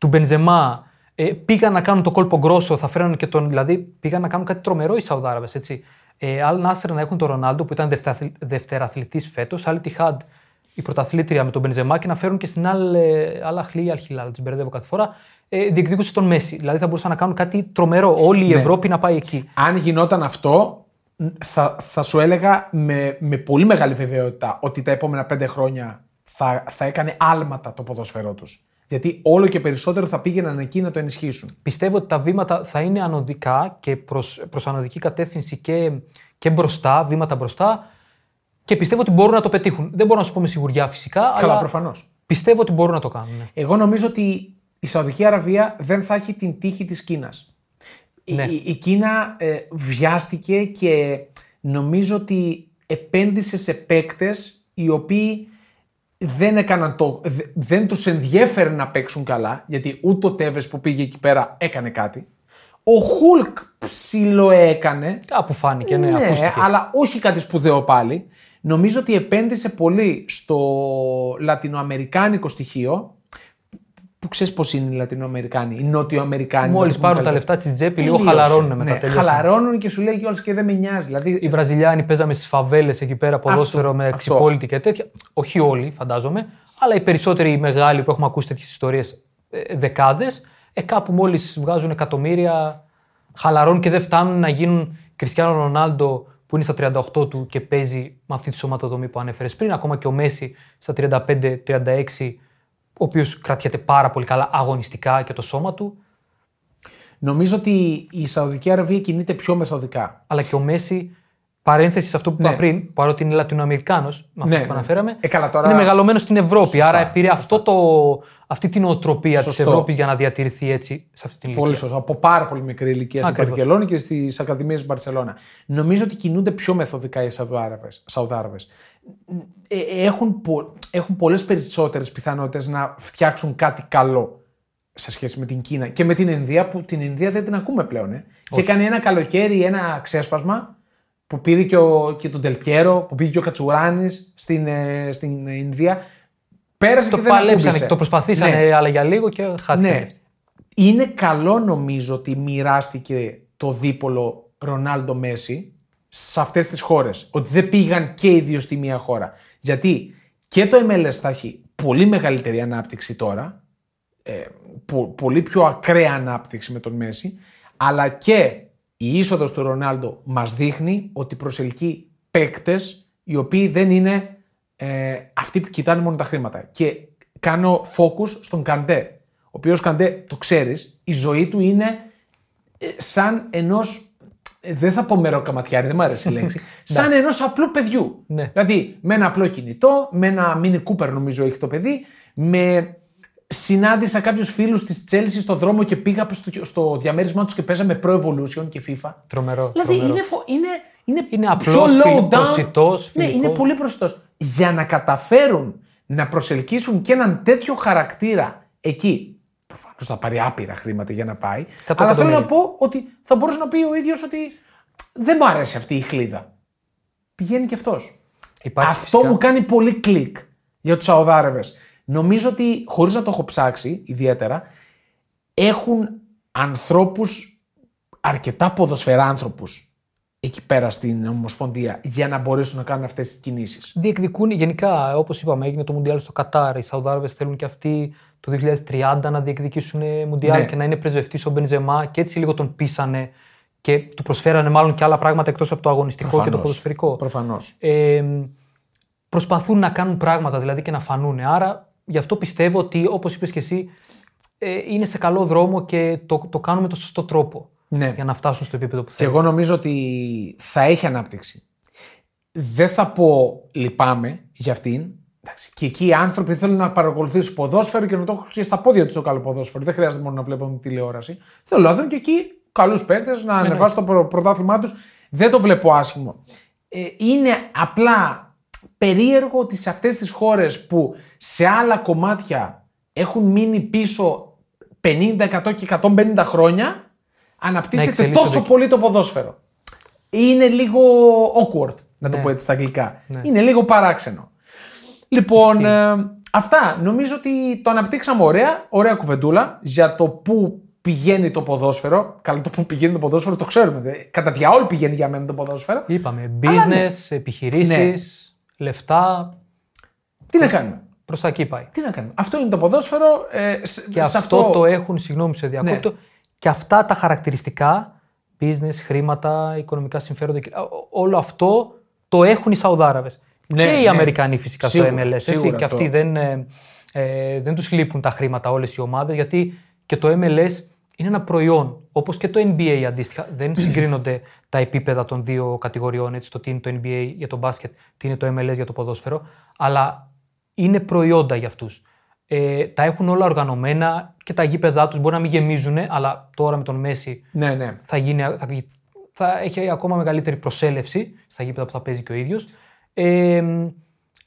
του Μπενζεμά, ε, πήγαν να κάνουν το κόλπο γκρόσο, θα φέραν και τον. Δηλαδή, πήγαν να κάνουν κάτι τρομερό οι Σαουδάραβες, έτσι. Ε, Αλ Νάσερ να έχουν τον Ρονάλντο που ήταν δευτεραθλητής φέτος, Αλ Τιχάντ η πρωταθλήτρια με τον Μπενζεμά και να φέρουν και στην Αλ Αχλή ή Αλχιλάλ, τι μπερδεύω κάθε φορά, ε, διεκδικούσε τον Μέση. Δηλαδή θα μπορούσαν να κάνουν κάτι τρομερό. Όλη η Ναι. Ευρώπη να πάει εκεί. Αν γινόταν αυτό, θα, θα σου έλεγα με, με πολύ μεγάλη βεβαιότητα ότι τα επόμενα πέντε χρόνια θα, θα έκανε άλματα το ποδόσφαιρό τους. Γιατί όλο και περισσότερο θα πήγαιναν εκεί να το ενισχύσουν. Πιστεύω ότι τα βήματα θα είναι ανωδικά και προς, προς ανωδική κατεύθυνση και, και μπροστά, βήματα μπροστά και πιστεύω ότι μπορούν να το πετύχουν. Δεν μπορώ να σου πω με σιγουριά φυσικά, Καλά, αλλά προφανώς. πιστεύω ότι μπορούν να το κάνουν. ναι. Εγώ νομίζω ότι η Σαουδική Αραβία δεν θα έχει την τύχη της Κίνας. Ναι. Η, η Κίνα ε, βιάστηκε και νομίζω ότι επένδυσε σε παίκτες οι οποίοι δεν έκαναν το, δε- δεν τους ενδιέφερε να παίξουν καλά, γιατί ούτε ο Τέβες που πήγε εκεί πέρα έκανε κάτι. Ο Χουλκ ψηλό έκανε, Κάπου φάνηκε, ναι, ακούστηκε. αλλά όχι κάτι σπουδαίο πάλι. Νομίζω ότι επένδυσε πολύ στο λατινοαμερικάνικο στοιχείο. Που ξέρεις πώς είναι οι Λατινοαμερικάνοι, οι Νότιοαμερικάνοι. Μόλις να το πούμε πάρουν τα καλύτερα. λεφτά της τσέπη, λίγο Τελείωσε. χαλαρώνουν μετά. Ναι, τελείωσαν. χαλαρώνουν και σου λέει κιόλα και δεν με νοιάζει. Δηλαδή, Οι Βραζιλιάνοι παίζαμε στις φαβέλες εκεί πέρα, ποδόσφαιρο με αυτό. εξυπόλυτη και τέτοια. Όχι όλοι, φαντάζομαι, αλλά οι περισσότεροι οι μεγάλοι που έχουμε ακούσει τέτοιες ιστορίες, δεκάδες, ε, κάπου μόλις βγάζουν εκατομμύρια, χαλαρώνουν και δεν φτάνουν να γίνουν Κριστιανό Ρονάλντο που είναι στα 38 του και παίζει με αυτή τη σωματοδομή που ανέφερες πριν. Ακόμα και ο Μέση στα 35-36, ο οποίος κρατιέται πάρα πολύ καλά αγωνιστικά και το σώμα του. νομίζω ότι η Σαουδική Αραβία κινείται πιο μεθοδικά. αλλά και ο Μέση, παρένθεση σε αυτό που είπα Ναι. πριν, παρότι είναι Λατινοαμερικάνος, με αυτό Ναι, που ναι. αναφέραμε, Ε, καλά, τώρα- είναι μεγαλωμένος στην Ευρώπη. Σωστά, άρα πήρε αυτό το, αυτή την οτροπία της Σωστό. Ευρώπης για να διατηρηθεί έτσι σε αυτή την ηλικία. Πολύ σωστό. Από πάρα πολύ μικρή ηλικία στην Ακριβώς. Βαρκελόνη και στις Ακαδημίες της Μπαρσελόνα. Νομίζω ότι κινούνται πιο μεθοδικά οι Σαουδάραβες- Σαουδάραβες. Ε, έχουν, πο, έχουν πολλές περισσότερες πιθανότητες να φτιάξουν κάτι καλό σε σχέση με την Κίνα και με την Ινδία που την Ινδία δεν την ακούμε πλέον. Ε. Είχε κάνει ένα καλοκαίρι ένα ξέσπασμα που πήρε και, ο, και τον Τελκέρο, που πήγε και ο Κατσουράνης στην, ε, στην Ινδία. Πέρασε Το και δεν παλέψανε, ακούμπησε. το προσπαθήσανε, Ναι. αλλά για λίγο και χάθηκε. Ναι. Είναι καλό νομίζω ότι μοιράστηκε το δίπολο Ρονάλντο Μέση σε αυτές τις χώρες. Ότι δεν πήγαν και οι δύο στη μία χώρα. Γιατί και το MLS θα έχει πολύ μεγαλύτερη ανάπτυξη τώρα. Ε, πο- πολύ πιο ακραία ανάπτυξη με τον Μέση. Αλλά και η είσοδος του Ρονάλντο μας δείχνει ότι προσελκύει παίκτες οι οποίοι δεν είναι ε, αυτοί που κοιτάνε μόνο τα χρήματα. Και κάνω focus στον Καντέ. Ο οποίος Καντέ, το ξέρεις, η ζωή του είναι ε, σαν ενός ε, δεν θα πω μεροκαματιάρι, δεν μου αρέσει η λέξη. σαν ενός απλού παιδιού. Ναι. Δηλαδή με ένα απλό κινητό, με ένα mini cooper νομίζω έχει το παιδί, με συνάντησα κάποιους φίλους της Chelsea στο δρόμο και πήγα στο, στο διαμέρισμά τους και παίζαμε Pro Evolution και FIFA. Τρομερό. Δηλαδή τρομερό. είναι, φο- είναι, είναι, Είναι πιο απλός, low φιλ- down. προσιτός, Ναι, φιλικός. είναι πολύ προσιτός. Για να καταφέρουν να προσελκύσουν και έναν τέτοιο χαρακτήρα εκεί. Προφανώς θα πάρει άπειρα χρήματα για να πάει. Εκατό Αλλά θέλω να εκατομμύρια. πω ότι θα μπορούσε να πει ο ίδιος ότι δεν μου αρέσει αυτή η χλίδα. Πηγαίνει και αυτός. Υπάρχει Αυτό φυσικά. μου κάνει πολύ κλικ για τους Σαουδάραβε. Νομίζω ότι χωρίς να το έχω ψάξει ιδιαίτερα, έχουν ανθρώπους, αρκετά ποδοσφαιρά άνθρωπους εκεί πέρα στην Ομοσπονδία για να μπορέσουν να κάνουν αυτές τις κινήσεις. Διεκδικούν γενικά, όπως είπαμε, έγινε το Μουντιάλ στο Κατάρ. Οι Σαουδάραβε θέλουν και αυτοί το 2030 να διεκδικήσουν Μουντιάλ Ναι. και να είναι πρεσβευτής ο Μπενζεμά και έτσι λίγο τον πείσανε και του προσφέρανε μάλλον και άλλα πράγματα εκτός από το αγωνιστικό και το ποδοσφαιρικό. Προφανώς. Ε, προσπαθούν να κάνουν πράγματα δηλαδή και να φανούν. Άρα γι' αυτό πιστεύω ότι όπως είπες και εσύ, ε, είναι σε καλό δρόμο και το, το κάνουμε το σωστό τρόπο Ναι. για να φτάσουν στο επίπεδο που Και θέλουν. εγώ νομίζω ότι θα έχει ανάπτυξη. Δεν θα πω λυπάμαι για αυτήν. Εντάξει, Και εκεί οι άνθρωποι θέλουν να παρακολουθήσουν ποδόσφαιρο και να το έχουν και στα πόδια τους το καλό ποδόσφαιρο. Δεν χρειάζεται μόνο να βλέπουν τηλεόραση. Θέλουν να δουν και εκεί καλούς παίκτες, να ανεβάσουν το προ- πρωτάθλημά τους. Δεν το βλέπω άσχημο. Ε, είναι απλά περίεργο ότι σε αυτές τις χώρες που σε άλλα κομμάτια έχουν μείνει πίσω 50, 100 και 150 χρόνια αναπτύσσεται εξελίσσονται τόσο εκεί. πολύ το ποδόσφαιρο. Είναι λίγο awkward, να το Ναι. πω έτσι στα αγγλικά. Είναι λίγο παράξενο. Λοιπόν, ε, αυτά. Νομίζω ότι το αναπτύξαμε ωραία, ωραία κουβεντούλα για το πού πηγαίνει το ποδόσφαιρο. Καλά, το που πηγαίνει το ποδόσφαιρο το ξέρουμε. δε. Κατά διαόλου πηγαίνει για μένα το ποδόσφαιρο. Είπαμε, Αλλά business, ναι. επιχειρήσεις, λεφτά. Τι να κάνουμε; Προς τα εκεί πάει. Τι να κάνουμε; Αυτό είναι το ποδόσφαιρο. Ε, σ- Και σε αυτό, το έχουν, συγγνώμη που σε διακόπτω, Ναι. και αυτά τα χαρακτηριστικά, business, χρήματα, οικονομικά συμφέροντα, και- ό- όλο αυτό το έχουν οι Σαουδάραβες. Ναι, και οι ναι. Αμερικανοί φυσικά Σίγουρα, στο MLS. Έτσι, σίγουρα και το- αυτοί δεν, ε, ε, δεν τους λείπουν τα χρήματα όλες οι ομάδες, γιατί και το MLS είναι ένα προϊόν, όπως και το NBA αντίστοιχα. Δεν συγκρίνονται τα επίπεδα των δύο κατηγοριών, έτσι, το τι είναι το NBA για το μπάσκετ, τι είναι το MLS για το ποδόσφαιρο, αλλά είναι προϊόντα για αυτούς. Ε, τα έχουν όλα οργανωμένα και τα γήπεδά τους μπορεί να μην γεμίζουν, αλλά τώρα με τον Μέση Ναι, ναι. θα, γίνει, θα, θα έχει ακόμα μεγαλύτερη προσέλευση στα γήπεδα που θα παίζει και ο ίδιος. Ε,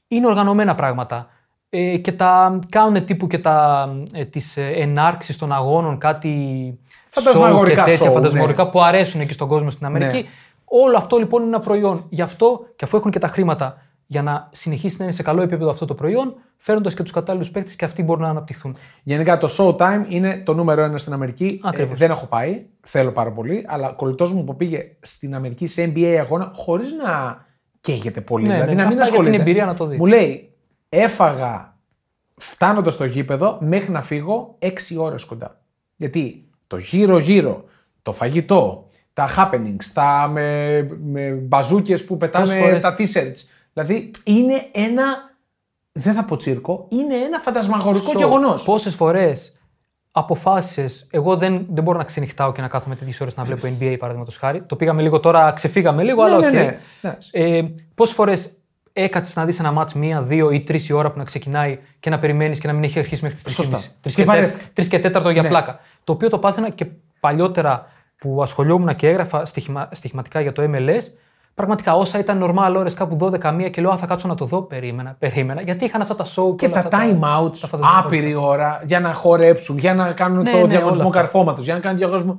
είναι οργανωμένα πράγματα. Ε, και τα κάνουν τύπου και τα, ε, τις ε, ενάρξεις των αγώνων, κάτι Φαντασμαγορικά show και τέτοια show, φαντασμαγορικά ναι. που αρέσουν εκεί στον κόσμο στην Αμερική. Ναι. Όλο αυτό λοιπόν είναι ένα προϊόν. Γι' αυτό και αφού έχουν και τα χρήματα για να συνεχίσει να είναι σε καλό επίπεδο αυτό το προϊόν, φέρνοντας και τους κατάλληλους παίκτες και αυτοί μπορούν να αναπτυχθούν. Γενικά το Showtime είναι το νούμερο ένα στην Αμερική. Ακριβώς. δεν έχω πάει, θέλω πάρα πολύ, αλλά κολλητός μου που πήγε στην Αμερική σε NBA αγώνα χωρίς να καίγεται πολύ. Ναι, δηλαδή ναι, να μην απλά για την ασχολείται. εμπειρία να το δει. Μου λέει, έφαγα φτάνοντας στο γήπεδο μέχρι να φύγω 6 ώρες κοντά. Γιατί το γύρω-γύρω, το φαγητό, τα happenings, τα με, με μπαζούκες που πετάνε Πόσες φορές- τα t-shirts. Δηλαδή είναι ένα, δεν θα πω τσίρκο, είναι ένα φαντασμαγορικό γεγονός. Πόσες φορές αποφάσισες. Εγώ δεν, δεν μπορώ να ξενυχτάω και να κάθομαι τέτοιες ώρες να βλέπω NBA παραδείγματος χάρη. Το πήγαμε λίγο τώρα, ξεφύγαμε λίγο, αλλά ναι, οκ. ναι, ναι. Ε, Πόσες φορές έκατσες να δεις ένα ματς μία, δύο ή τρεις η ώρα που να ξεκινάει και να περιμένεις και να μην έχει αρχίσει μέχρι τις Σωστά. 3.30. Και και, βαρέθηκα. τρεις και τέταρτο για Ναι. πλάκα. Το οποίο το πάθαινα και παλιότερα που ασχολιόμουν και έγραφα στοίχημα, στοιχηματικά για το MLS. Πραγματικά όσα ήταν normal ώρες κάπου 12 και λέω Α, θα κάτσω να το δω. Περίμενα, περίμενα. Γιατί είχαν αυτά τα show Και όλα τα αυτά time τα outs φαντασμαγορικά. άπειρη ώρα για να χορέψουν, για να κάνουν Ναι, το ναι, όλα διαγωνισμό αυτά. καρφώματος, για να κάνουν διαγωνισμό.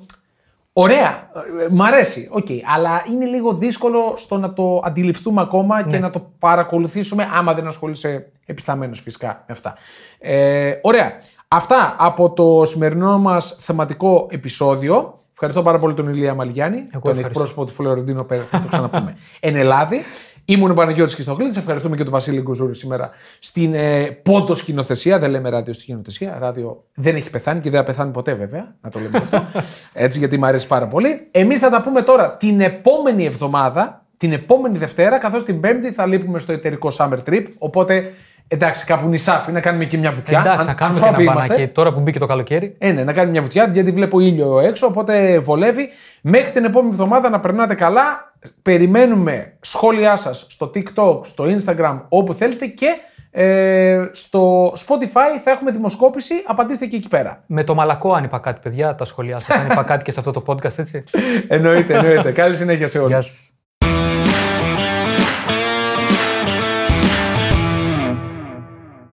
Ωραία, ε, μ' αρέσει, οκ. Αλλά είναι λίγο δύσκολο στο να το αντιληφθούμε ακόμα και Ναι. να το παρακολουθήσουμε, άμα δεν ασχολείσαι επισταμένως φυσικά με αυτά. Ε, ωραία. Αυτά από το σημερινό μας θεματικό επεισόδιο. Ευχαριστώ πάρα πολύ τον Ηλία Μαλιγιάννη, τον ευχαριστώ. εκπρόσωπο του Φλωρεντίνο Πέρα, θα το ξαναπούμε. Εν Ελλάδη. Ήμουν ο Παναγιώτης Χριστοκλήτης, ευχαριστούμε και τον Βασίλη Γκουζούρη σήμερα στην ε, πόντο σκηνοθεσία. Δεν λέμε ράδιο σκηνοθεσία. Ράδιο δεν έχει πεθάνει και δεν θα πεθάνει ποτέ βέβαια. Να το λέμε αυτό. Έτσι γιατί μου αρέσει πάρα πολύ. Εμείς θα τα πούμε τώρα την επόμενη εβδομάδα, την επόμενη Δευτέρα, καθώς την Πέμπτη θα λείπουμε στο εταιρικό Summer Trip. Οπότε εντάξει, κάπου νησάφι να κάνουμε και μια βουτιά. Εντάξει, Αν- να κάνουμε και ανθρώποι ένα είμαστε. μπανάκι τώρα που μπήκε το καλοκαίρι. Ε, ναι, να κάνει μια βουτιά, γιατί βλέπω ήλιο έξω, οπότε βολεύει. Μέχρι την επόμενη εβδομάδα να περνάτε καλά. Περιμένουμε σχόλιά σας στο TikTok, στο Instagram, όπου θέλετε και ε, στο Spotify θα έχουμε δημοσκόπηση. Απαντήστε και εκεί πέρα. Με το μαλακό αν είπα κάτι, παιδιά, τα σχολιά σας. αν είπα κάτι και σε αυτό το podcast, έτσι. εννοείται, εννοείται. Καλή συνέχεια σε όλους. Γεια σας.